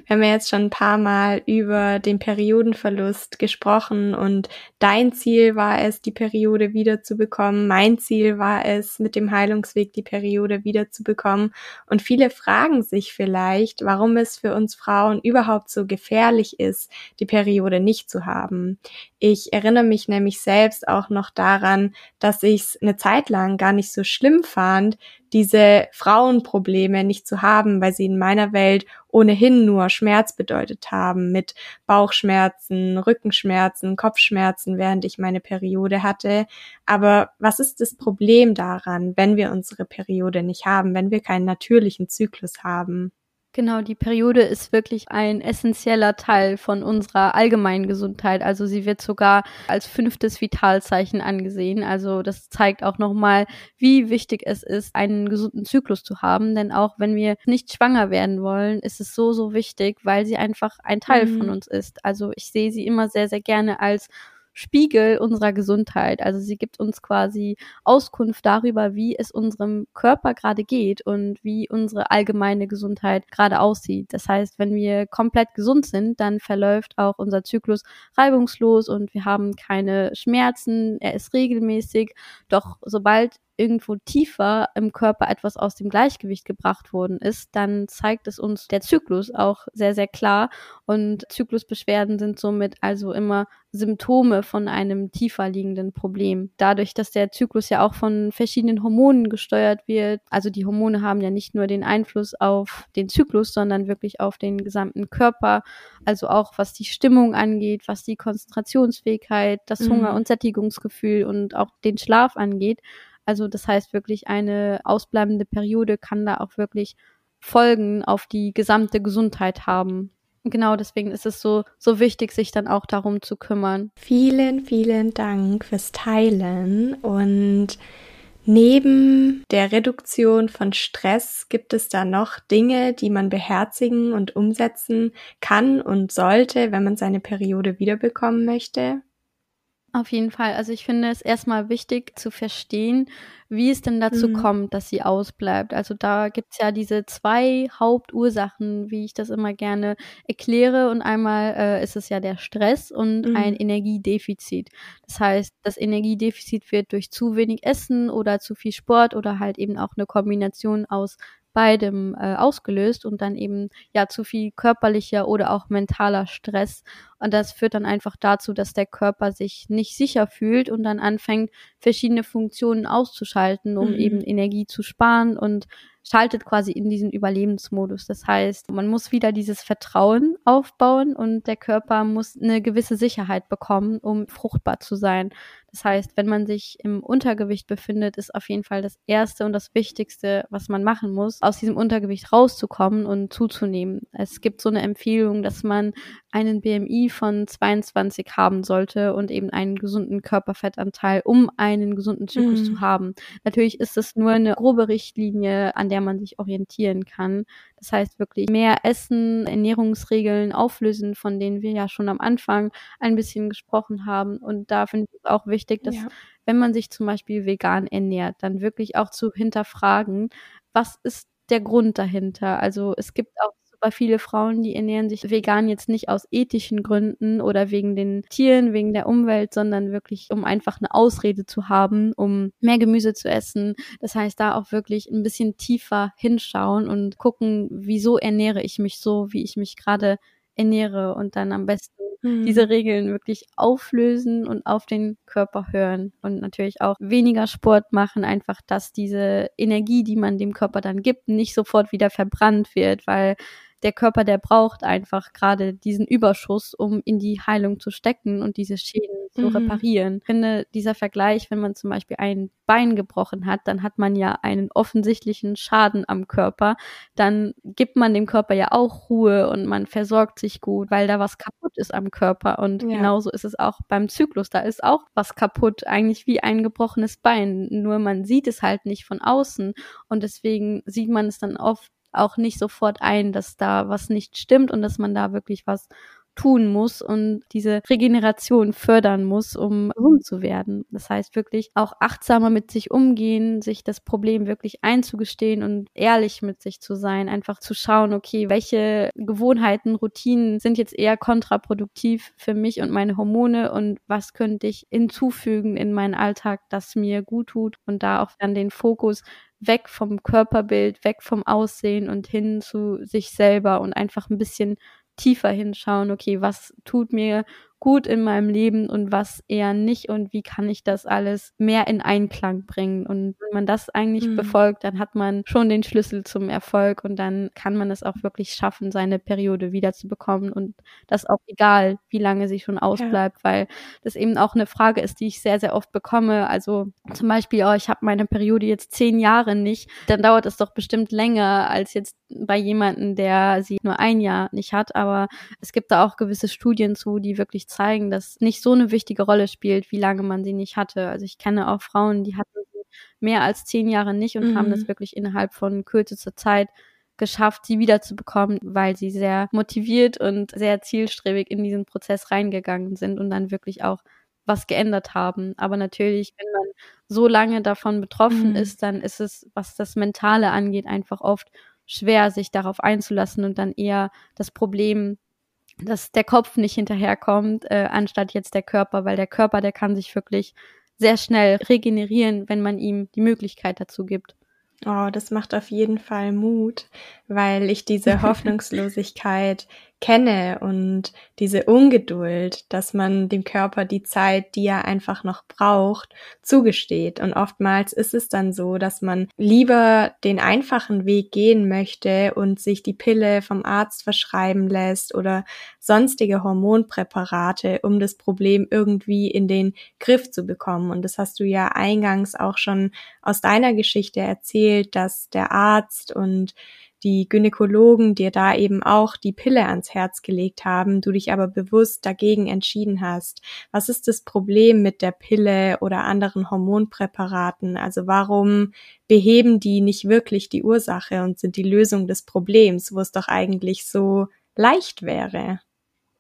haben ja jetzt schon ein paar Mal über den Periodenverlust gesprochen und dein Ziel war es, die Periode wiederzubekommen. Mein Ziel war es, mit dem Heilungsweg die Periode wiederzubekommen. Und viele fragen sich vielleicht, warum es für uns Frauen überhaupt so gefährlich ist, die Periode nicht zu haben. Ich erinnere mich nämlich selbst auch noch daran, dass ich es eine Zeit lang gar nicht so schlimm fand, diese Frauenprobleme nicht zu haben, weil sie in meiner Welt ohnehin nur Schmerz bedeutet haben mit Bauchschmerzen, Rückenschmerzen, Kopfschmerzen, während ich meine Periode hatte. Aber was ist das Problem daran, wenn wir unsere Periode nicht haben, wenn wir keinen natürlichen Zyklus haben? Genau, die Periode ist wirklich ein essentieller Teil von unserer allgemeinen Gesundheit. Also sie wird sogar als fünftes Vitalzeichen angesehen. Also das zeigt auch nochmal, wie wichtig es ist, einen gesunden Zyklus zu haben. Denn auch wenn wir nicht schwanger werden wollen, ist es so, so wichtig, weil sie einfach ein Teil mhm. von uns ist. Also ich sehe sie immer sehr, sehr gerne als Spiegel unserer Gesundheit. Also sie gibt uns quasi Auskunft darüber, wie es unserem Körper gerade geht und wie unsere allgemeine Gesundheit gerade aussieht. Das heißt, wenn wir komplett gesund sind, dann verläuft auch unser Zyklus reibungslos und wir haben keine Schmerzen, er ist regelmäßig. Doch sobald irgendwo tiefer im Körper etwas aus dem Gleichgewicht gebracht worden ist, dann zeigt es uns der Zyklus auch sehr, sehr klar. Und Zyklusbeschwerden sind somit also immer Symptome von einem tiefer liegenden Problem. Dadurch, dass der Zyklus ja auch von verschiedenen Hormonen gesteuert wird, also die Hormone haben ja nicht nur den Einfluss auf den Zyklus, sondern wirklich auf den gesamten Körper, also auch was die Stimmung angeht, was die Konzentrationsfähigkeit, das mhm. Hunger- und Sättigungsgefühl und auch den Schlaf angeht. Also das heißt wirklich eine ausbleibende Periode kann da auch wirklich Folgen auf die gesamte Gesundheit haben. Genau, deswegen ist es so, so wichtig, sich dann auch darum zu kümmern. Vielen, vielen Dank fürs Teilen und Neben der Reduktion von Stress gibt es da noch Dinge, die man beherzigen und umsetzen kann und sollte, wenn man seine Periode wiederbekommen möchte? Auf jeden Fall. Also ich finde es erstmal wichtig zu verstehen, wie es denn dazu mhm. kommt, dass sie ausbleibt. Also da gibt's ja diese zwei Hauptursachen, wie ich das immer gerne erkläre. Und einmal äh, ist es ja der Stress und mhm. ein Energiedefizit. Das heißt, das Energiedefizit wird durch zu wenig Essen oder zu viel Sport oder halt eben auch eine Kombination aus beidem äh, ausgelöst und dann eben ja zu viel körperlicher oder auch mentaler Stress. Und das führt dann einfach dazu, dass der Körper sich nicht sicher fühlt und dann anfängt, verschiedene Funktionen auszuschalten, um mhm. eben Energie zu sparen und schaltet quasi in diesen Überlebensmodus. Das heißt, man muss wieder dieses Vertrauen aufbauen und der Körper muss eine gewisse Sicherheit bekommen, um fruchtbar zu sein. Das heißt, wenn man sich im Untergewicht befindet, ist auf jeden Fall das Erste und das Wichtigste, was man machen muss, aus diesem Untergewicht rauszukommen und zuzunehmen. Es gibt so eine Empfehlung, dass man einen BMI von 22 haben sollte und eben einen gesunden Körperfettanteil, um einen gesunden Zyklus mhm. zu haben. Natürlich ist es nur eine grobe Richtlinie, an der man sich orientieren kann. Das heißt wirklich mehr Essen, Ernährungsregeln auflösen, von denen wir ja schon am Anfang ein bisschen gesprochen haben. Und da finde ich es auch wichtig, dass ja. wenn man sich zum Beispiel vegan ernährt, dann wirklich auch zu hinterfragen, was ist der Grund dahinter? Also es gibt auch super viele Frauen, die ernähren sich vegan jetzt nicht aus ethischen Gründen oder wegen den Tieren, wegen der Umwelt, sondern wirklich, um einfach eine Ausrede zu haben, um mehr Gemüse zu essen. Das heißt, da auch wirklich ein bisschen tiefer hinschauen und gucken, wieso ernähre ich mich so, wie ich mich gerade ernähre und dann am besten mhm. diese Regeln wirklich auflösen und auf den Körper hören und natürlich auch weniger Sport machen, einfach, dass diese Energie, die man dem Körper dann gibt, nicht sofort wieder verbrannt wird, weil der Körper, der braucht einfach gerade diesen Überschuss, um in die Heilung zu stecken und diese Schäden zu mhm. reparieren. Ich finde, dieser Vergleich, wenn man zum Beispiel ein Bein gebrochen hat, dann hat man ja einen offensichtlichen Schaden am Körper. Dann gibt man dem Körper ja auch Ruhe und man versorgt sich gut, weil da was kaputt ist am Körper. Und ja. genauso ist es auch beim Zyklus. Da ist auch was kaputt, eigentlich wie ein gebrochenes Bein. Nur man sieht es halt nicht von außen. Und deswegen sieht man es dann oft auch nicht sofort ein, dass da was nicht stimmt und dass man da wirklich was tun muss und diese Regeneration fördern muss, um gesund zu werden. Das heißt wirklich auch achtsamer mit sich umgehen, sich das Problem wirklich einzugestehen und ehrlich mit sich zu sein, einfach zu schauen, okay, welche Gewohnheiten, Routinen sind jetzt eher kontraproduktiv für mich und meine Hormone und was könnte ich hinzufügen in meinen Alltag, das mir gut tut und da auch dann den Fokus weg vom Körperbild, weg vom Aussehen und hin zu sich selber und einfach ein bisschen tiefer hinschauen, okay, was tut mir gut in meinem Leben und was eher nicht und wie kann ich das alles mehr in Einklang bringen. Und wenn man das eigentlich mhm. befolgt, dann hat man schon den Schlüssel zum Erfolg und dann kann man es auch wirklich schaffen, seine Periode wiederzubekommen und das auch egal, wie lange sie schon ausbleibt, ja. weil das eben auch eine Frage ist, die ich sehr, sehr oft bekomme. Also zum Beispiel, oh, ich habe meine Periode jetzt zehn Jahre nicht, dann dauert es doch bestimmt länger als jetzt bei jemanden, der sie nur ein Jahr nicht hat. Aber es gibt da auch gewisse Studien zu, die wirklich zeigen, dass nicht so eine wichtige Rolle spielt, wie lange man sie nicht hatte. Also ich kenne auch Frauen, die hatten sie mehr als zehn Jahre nicht und mhm. haben das wirklich innerhalb von kürzester Zeit geschafft, sie wiederzubekommen, weil sie sehr motiviert und sehr zielstrebig in diesen Prozess reingegangen sind und dann wirklich auch was geändert haben. Aber natürlich, wenn man so lange davon betroffen mhm. ist, dann ist es, was das Mentale angeht, einfach oft schwer, sich darauf einzulassen und dann eher das Problem dass der Kopf nicht hinterherkommt, äh, anstatt jetzt der Körper, weil der Körper, der kann sich wirklich sehr schnell regenerieren, wenn man ihm die Möglichkeit dazu gibt. Oh, das macht auf jeden Fall Mut, weil ich diese Hoffnungslosigkeit kenne und diese Ungeduld, dass man dem Körper die Zeit, die er einfach noch braucht, zugesteht. Und oftmals ist es dann so, dass man lieber den einfachen Weg gehen möchte und sich die Pille vom Arzt verschreiben lässt oder sonstige Hormonpräparate, um das Problem irgendwie in den Griff zu bekommen. Und das hast du ja eingangs auch schon aus deiner Geschichte erzählt, dass der Arzt und die Gynäkologen dir da eben auch die Pille ans Herz gelegt haben, du dich aber bewusst dagegen entschieden hast. Was ist das Problem mit der Pille oder anderen Hormonpräparaten? Also warum beheben die nicht wirklich die Ursache und sind die Lösung des Problems, wo es doch eigentlich so leicht wäre?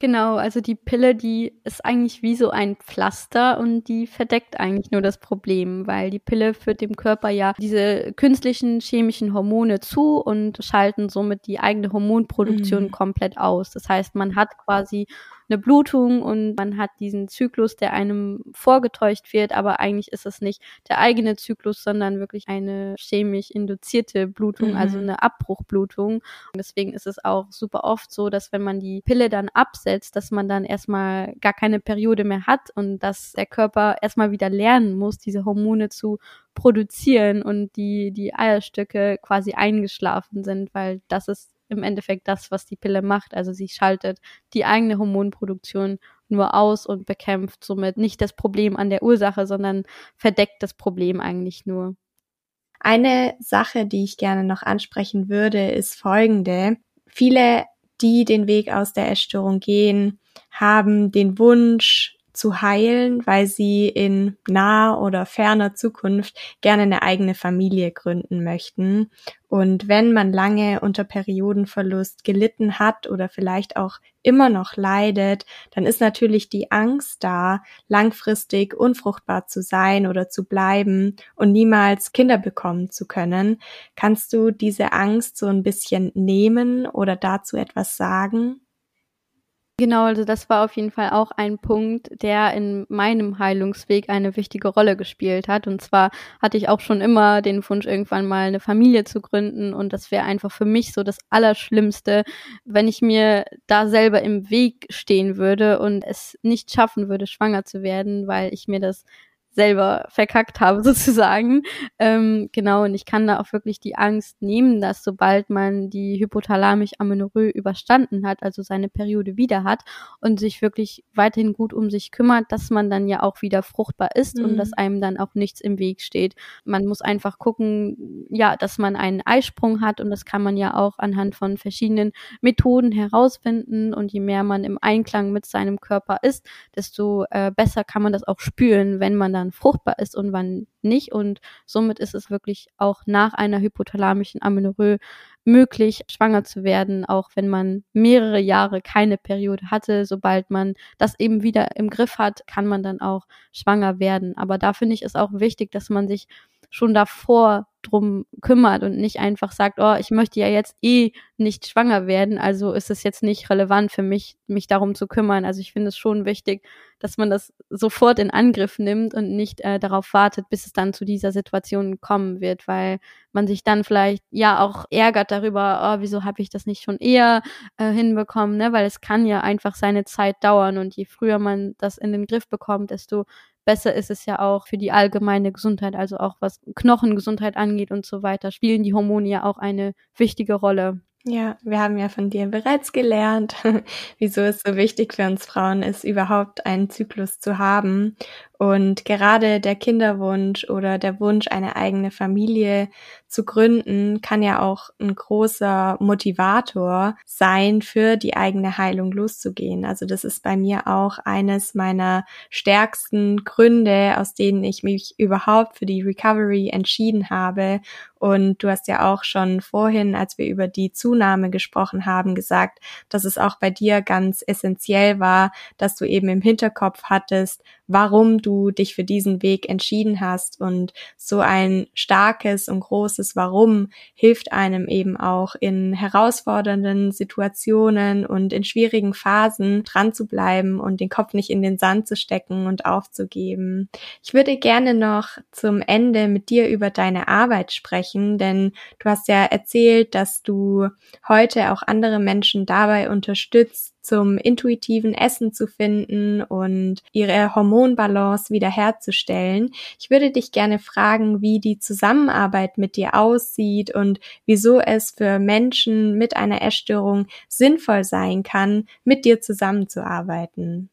Genau, also die Pille, die ist eigentlich wie so ein Pflaster und die verdeckt eigentlich nur das Problem, weil die Pille führt dem Körper ja diese künstlichen chemischen Hormone zu und schalten somit die eigene Hormonproduktion mhm. komplett aus. Das heißt, man hat quasi eine Blutung und man hat diesen Zyklus, der einem vorgetäuscht wird, aber eigentlich ist es nicht der eigene Zyklus, sondern wirklich eine chemisch induzierte Blutung, mhm. also eine Abbruchblutung. Und deswegen ist es auch super oft so, dass wenn man die Pille dann absetzt, dass man dann erstmal gar keine Periode mehr hat und dass der Körper erstmal wieder lernen muss, diese Hormone zu produzieren und die, die Eierstöcke quasi eingeschlafen sind, weil das ist im Endeffekt das, was die Pille macht. Also sie schaltet die eigene Hormonproduktion nur aus und bekämpft somit nicht das Problem an der Ursache, sondern verdeckt das Problem eigentlich nur. Eine Sache, die ich gerne noch ansprechen würde, ist folgende. Viele, die den Weg aus der Essstörung gehen, haben den Wunsch, zu heilen, weil sie in naher oder ferner Zukunft gerne eine eigene Familie gründen möchten. Und wenn man lange unter Periodenverlust gelitten hat oder vielleicht auch immer noch leidet, dann ist natürlich die Angst da, langfristig unfruchtbar zu sein oder zu bleiben und niemals Kinder bekommen zu können. Kannst du diese Angst so ein bisschen nehmen oder dazu etwas sagen? Genau, also das war auf jeden Fall auch ein Punkt, der in meinem Heilungsweg eine wichtige Rolle gespielt hat. Und zwar hatte ich auch schon immer den Wunsch, irgendwann mal eine Familie zu gründen. Und das wäre einfach für mich so das Allerschlimmste, wenn ich mir da selber im Weg stehen würde und es nicht schaffen würde, schwanger zu werden, weil ich mir das selber verkackt habe sozusagen. Ähm, genau, und ich kann da auch wirklich die Angst nehmen, dass sobald man die hypothalamisch Amenorrhoe überstanden hat, also seine Periode wieder hat und sich wirklich weiterhin gut um sich kümmert, dass man dann ja auch wieder fruchtbar ist mhm. und dass einem dann auch nichts im Weg steht. Man muss einfach gucken, ja, dass man einen Eisprung hat und das kann man ja auch anhand von verschiedenen Methoden herausfinden und je mehr man im Einklang mit seinem Körper ist, desto äh, besser kann man das auch spüren, wenn man dann wann fruchtbar ist und wann nicht. Und somit ist es wirklich auch nach einer hypothalamischen Amenorrhoe möglich, schwanger zu werden, auch wenn man mehrere Jahre keine Periode hatte. Sobald man das eben wieder im Griff hat, kann man dann auch schwanger werden. Aber da finde ich es auch wichtig, dass man sich schon davor drum kümmert und nicht einfach sagt, oh, ich möchte ja jetzt eh nicht schwanger werden, also ist es jetzt nicht relevant für mich, mich darum zu kümmern. Also ich finde es schon wichtig, dass man das sofort in Angriff nimmt und nicht äh, darauf wartet, bis es dann zu dieser Situation kommen wird, weil man sich dann vielleicht ja auch ärgert darüber, oh, wieso habe ich das nicht schon eher äh, hinbekommen, ne? Weil es kann ja einfach seine Zeit dauern und je früher man das in den Griff bekommt, desto besser ist es ja auch für die allgemeine Gesundheit, also auch was Knochengesundheit angeht und so weiter, spielen die Hormone ja auch eine wichtige Rolle. Ja, wir haben ja von dir bereits gelernt, wieso es so wichtig für uns Frauen ist, überhaupt einen Zyklus zu haben. Und gerade der Kinderwunsch oder der Wunsch, eine eigene Familie zu gründen, kann ja auch ein großer Motivator sein, für die eigene Heilung loszugehen. Also das ist bei mir auch eines meiner stärksten Gründe, aus denen ich mich überhaupt für die Recovery entschieden habe. Und du hast ja auch schon vorhin, als wir über die Zunahme gesprochen haben, gesagt, dass es auch bei dir ganz essentiell war, dass du eben im Hinterkopf hattest, warum du dich für diesen Weg entschieden hast. Und so ein starkes und großes Warum hilft einem eben auch in herausfordernden Situationen und in schwierigen Phasen dran zu bleiben und den Kopf nicht in den Sand zu stecken und aufzugeben. Ich würde gerne noch zum Ende mit dir über deine Arbeit sprechen, denn du hast ja erzählt, dass du heute auch andere Menschen dabei unterstützt, zum intuitiven Essen zu finden und ihre Hormonbalance wiederherzustellen. Ich würde dich gerne fragen, wie die Zusammenarbeit mit dir aussieht und wieso es für Menschen mit einer Essstörung sinnvoll sein kann, mit dir zusammenzuarbeiten.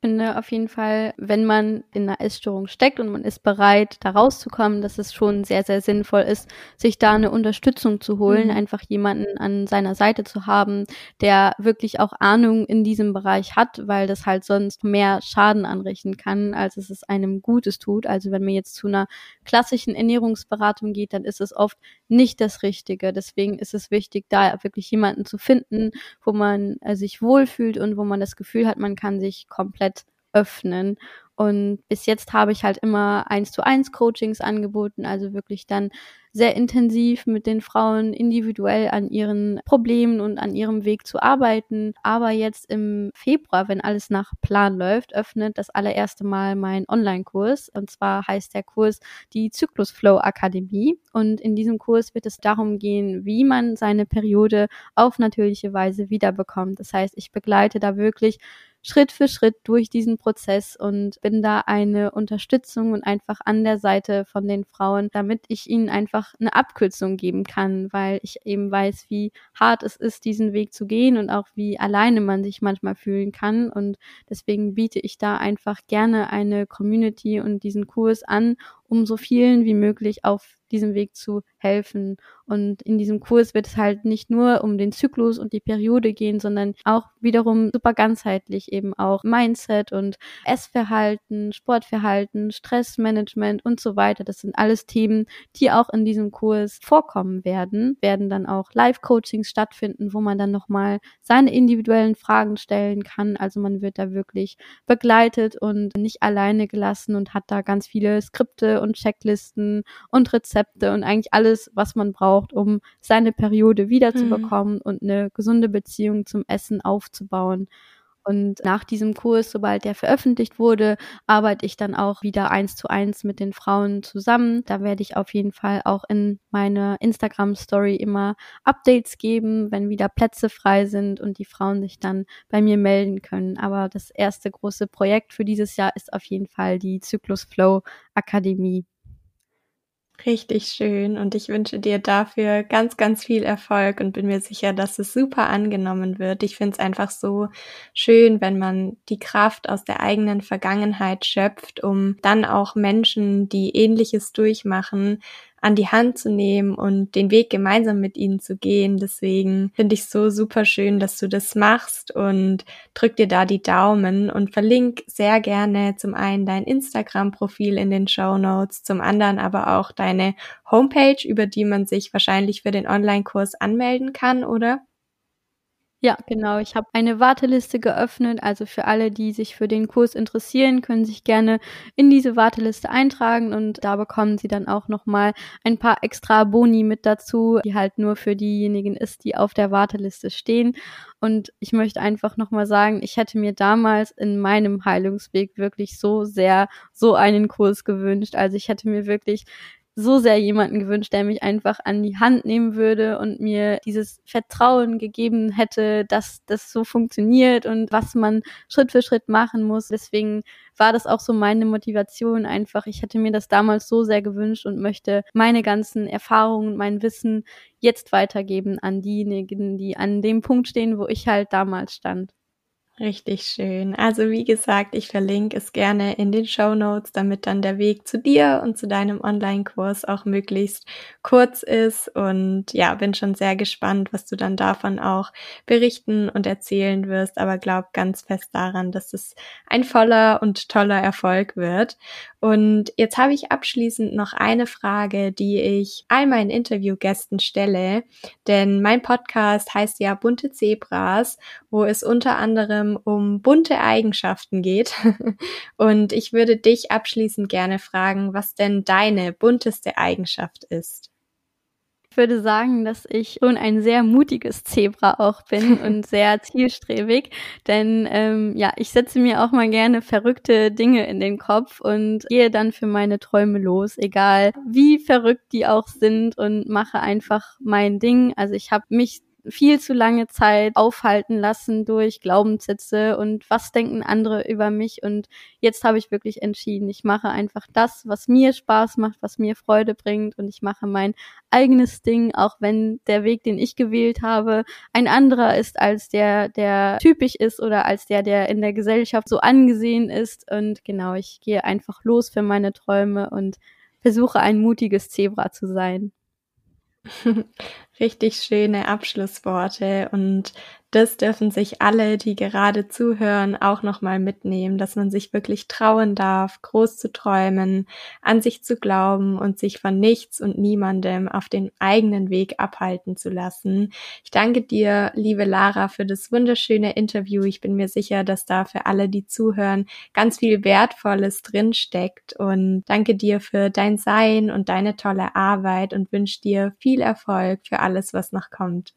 Finde auf jeden Fall, wenn man in einer Essstörung steckt und man ist bereit, da rauszukommen, dass es schon sehr, sehr sinnvoll ist, sich da eine Unterstützung zu holen, mhm. einfach jemanden an seiner Seite zu haben, der wirklich auch Ahnung in diesem Bereich hat, weil das halt sonst mehr Schaden anrichten kann, als es es einem Gutes tut. Also wenn man jetzt zu einer klassischen Ernährungsberatung geht, dann ist es oft nicht das Richtige. Deswegen ist es wichtig, da wirklich jemanden zu finden, wo man äh, sich wohlfühlt und wo man das Gefühl hat, man kann sich komplett öffnen. Und bis jetzt habe ich halt immer eins zu eins Coachings angeboten, also wirklich dann sehr intensiv mit den Frauen individuell an ihren Problemen und an ihrem Weg zu arbeiten. Aber jetzt im Februar, wenn alles nach Plan läuft, öffnet das allererste Mal mein Online-Kurs. Und zwar heißt der Kurs die Zyklus Flow Akademie. Und in diesem Kurs wird es darum gehen, wie man seine Periode auf natürliche Weise wiederbekommt. Das heißt, ich begleite da wirklich Schritt für Schritt durch diesen Prozess und bin da eine Unterstützung und einfach an der Seite von den Frauen, damit ich ihnen einfach eine Abkürzung geben kann, weil ich eben weiß, wie hart es ist, diesen Weg zu gehen und auch wie alleine man sich manchmal fühlen kann. Und deswegen biete ich da einfach gerne eine Community und diesen Kurs an, um so vielen wie möglich auf diesem Weg zu helfen. Und in diesem Kurs wird es halt nicht nur um den Zyklus und die Periode gehen, sondern auch wiederum super ganzheitlich eben auch Mindset und Essverhalten, Sportverhalten, Stressmanagement und so weiter. Das sind alles Themen, die auch in diesem Kurs vorkommen werden, werden dann auch Live-Coachings stattfinden, wo man dann nochmal seine individuellen Fragen stellen kann. Also man wird da wirklich begleitet und nicht alleine gelassen und hat da ganz viele Skripte und Checklisten und Rezepte und eigentlich alles, was man braucht, um seine Periode wiederzubekommen mhm. und eine gesunde Beziehung zum Essen aufzubauen. Und nach diesem Kurs, sobald der veröffentlicht wurde, arbeite ich dann auch wieder eins zu eins mit den Frauen zusammen. Da werde ich auf jeden Fall auch in meiner Instagram Story immer Updates geben, wenn wieder Plätze frei sind und die Frauen sich dann bei mir melden können. Aber das erste große Projekt für dieses Jahr ist auf jeden Fall die Zyklus Flow Akademie. Richtig schön und ich wünsche dir dafür ganz, ganz viel Erfolg und bin mir sicher, dass es super angenommen wird. Ich finde es einfach so schön, wenn man die Kraft aus der eigenen Vergangenheit schöpft, um dann auch Menschen, die ähnliches durchmachen, an die Hand zu nehmen und den Weg gemeinsam mit ihnen zu gehen. Deswegen finde ich so super schön, dass du das machst und drück dir da die Daumen und verlink sehr gerne zum einen dein Instagram-Profil in den Show Notes, zum anderen aber auch deine Homepage, über die man sich wahrscheinlich für den Online-Kurs anmelden kann, oder? Ja, genau. Ich habe eine Warteliste geöffnet. Also für alle, die sich für den Kurs interessieren, können sich gerne in diese Warteliste eintragen und da bekommen sie dann auch nochmal ein paar extra Boni mit dazu, die halt nur für diejenigen ist, die auf der Warteliste stehen. Und ich möchte einfach nochmal sagen, ich hätte mir damals in meinem Heilungsweg wirklich so sehr so einen Kurs gewünscht. Also ich hätte mir wirklich so sehr jemanden gewünscht, der mich einfach an die Hand nehmen würde und mir dieses Vertrauen gegeben hätte, dass das so funktioniert und was man Schritt für Schritt machen muss. Deswegen war das auch so meine Motivation einfach. Ich hätte mir das damals so sehr gewünscht und möchte meine ganzen Erfahrungen, mein Wissen jetzt weitergeben an diejenigen, die an dem Punkt stehen, wo ich halt damals stand. Richtig schön. Also wie gesagt, ich verlinke es gerne in den Show Notes, damit dann der Weg zu dir und zu deinem Online-Kurs auch möglichst kurz ist. Und ja, bin schon sehr gespannt, was du dann davon auch berichten und erzählen wirst. Aber glaub ganz fest daran, dass es ein voller und toller Erfolg wird. Und jetzt habe ich abschließend noch eine Frage, die ich all meinen Interviewgästen stelle, denn mein Podcast heißt ja Bunte Zebras, wo es unter anderem um bunte Eigenschaften geht. Und ich würde dich abschließend gerne fragen, was denn deine bunteste Eigenschaft ist. Ich würde sagen, dass ich schon ein sehr mutiges Zebra auch bin und sehr zielstrebig, denn ähm, ja, ich setze mir auch mal gerne verrückte Dinge in den Kopf und gehe dann für meine Träume los, egal wie verrückt die auch sind und mache einfach mein Ding. Also ich habe mich viel zu lange Zeit aufhalten lassen durch Glaubenssätze und was denken andere über mich. Und jetzt habe ich wirklich entschieden, ich mache einfach das, was mir Spaß macht, was mir Freude bringt und ich mache mein eigenes Ding, auch wenn der Weg, den ich gewählt habe, ein anderer ist als der, der typisch ist oder als der, der in der Gesellschaft so angesehen ist. Und genau, ich gehe einfach los für meine Träume und versuche ein mutiges Zebra zu sein. Richtig schöne Abschlussworte und das dürfen sich alle, die gerade zuhören, auch nochmal mitnehmen, dass man sich wirklich trauen darf, groß zu träumen, an sich zu glauben und sich von nichts und niemandem auf den eigenen Weg abhalten zu lassen. Ich danke dir, liebe Lara, für das wunderschöne Interview. Ich bin mir sicher, dass da für alle, die zuhören, ganz viel Wertvolles drinsteckt und danke dir für dein Sein und deine tolle Arbeit und wünsche dir viel Erfolg für alles, was noch kommt.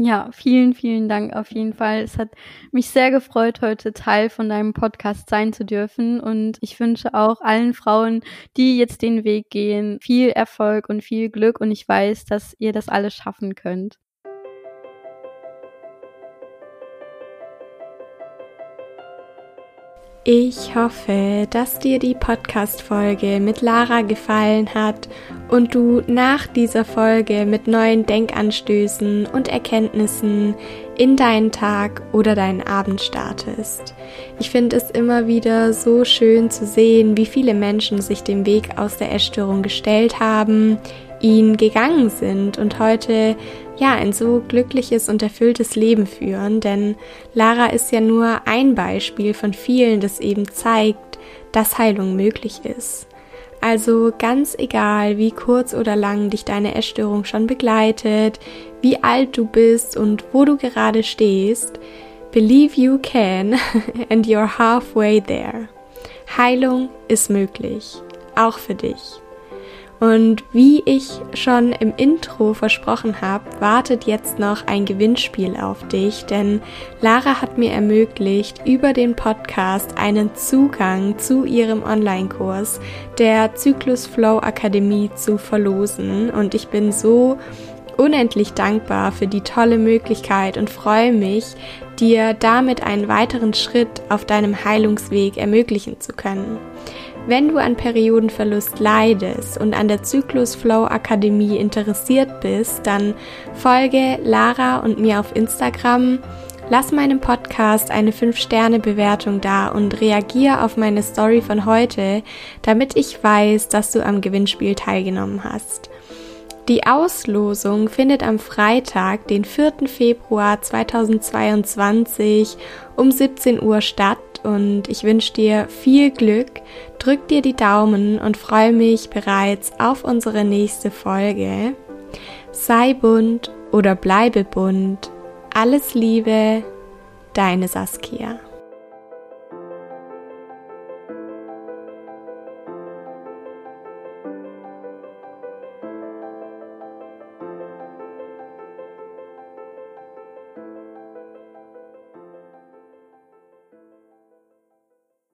Ja, vielen, vielen Dank auf jeden Fall. Es hat mich sehr gefreut, heute Teil von deinem Podcast sein zu dürfen. Und ich wünsche auch allen Frauen, die jetzt den Weg gehen, viel Erfolg und viel Glück. Und ich weiß, dass ihr das alles schaffen könnt. Ich hoffe, dass dir die Podcast-Folge mit Lara gefallen hat und du nach dieser Folge mit neuen Denkanstößen und Erkenntnissen in deinen Tag oder deinen Abend startest. Ich finde es immer wieder so schön zu sehen, wie viele Menschen sich dem Weg aus der Essstörung gestellt haben, ihn gegangen sind und heute ja ein so glückliches und erfülltes Leben führen, denn Lara ist ja nur ein Beispiel von vielen, das eben zeigt, dass Heilung möglich ist. Also ganz egal, wie kurz oder lang dich deine Essstörung schon begleitet, wie alt du bist und wo du gerade stehst, believe you can and you're halfway there. Heilung ist möglich, auch für dich. Und wie ich schon im Intro versprochen habe, wartet jetzt noch ein Gewinnspiel auf dich, denn Lara hat mir ermöglicht, über den Podcast einen Zugang zu ihrem Online-Kurs der Zyklus Flow Akademie zu verlosen. Und ich bin so unendlich dankbar für die tolle Möglichkeit und freue mich, dir damit einen weiteren Schritt auf deinem Heilungsweg ermöglichen zu können. Wenn du an Periodenverlust leidest und an der Zyklus Flow Akademie interessiert bist, dann folge Lara und mir auf Instagram. Lass meinem Podcast eine 5-Sterne-Bewertung da und reagier auf meine Story von heute, damit ich weiß, dass du am Gewinnspiel teilgenommen hast. Die Auslosung findet am Freitag, den 4. Februar 2022 um 17 Uhr statt und ich wünsche dir viel Glück, drück dir die Daumen und freue mich bereits auf unsere nächste Folge. Sei bunt oder bleibe bunt. Alles Liebe, deine Saskia.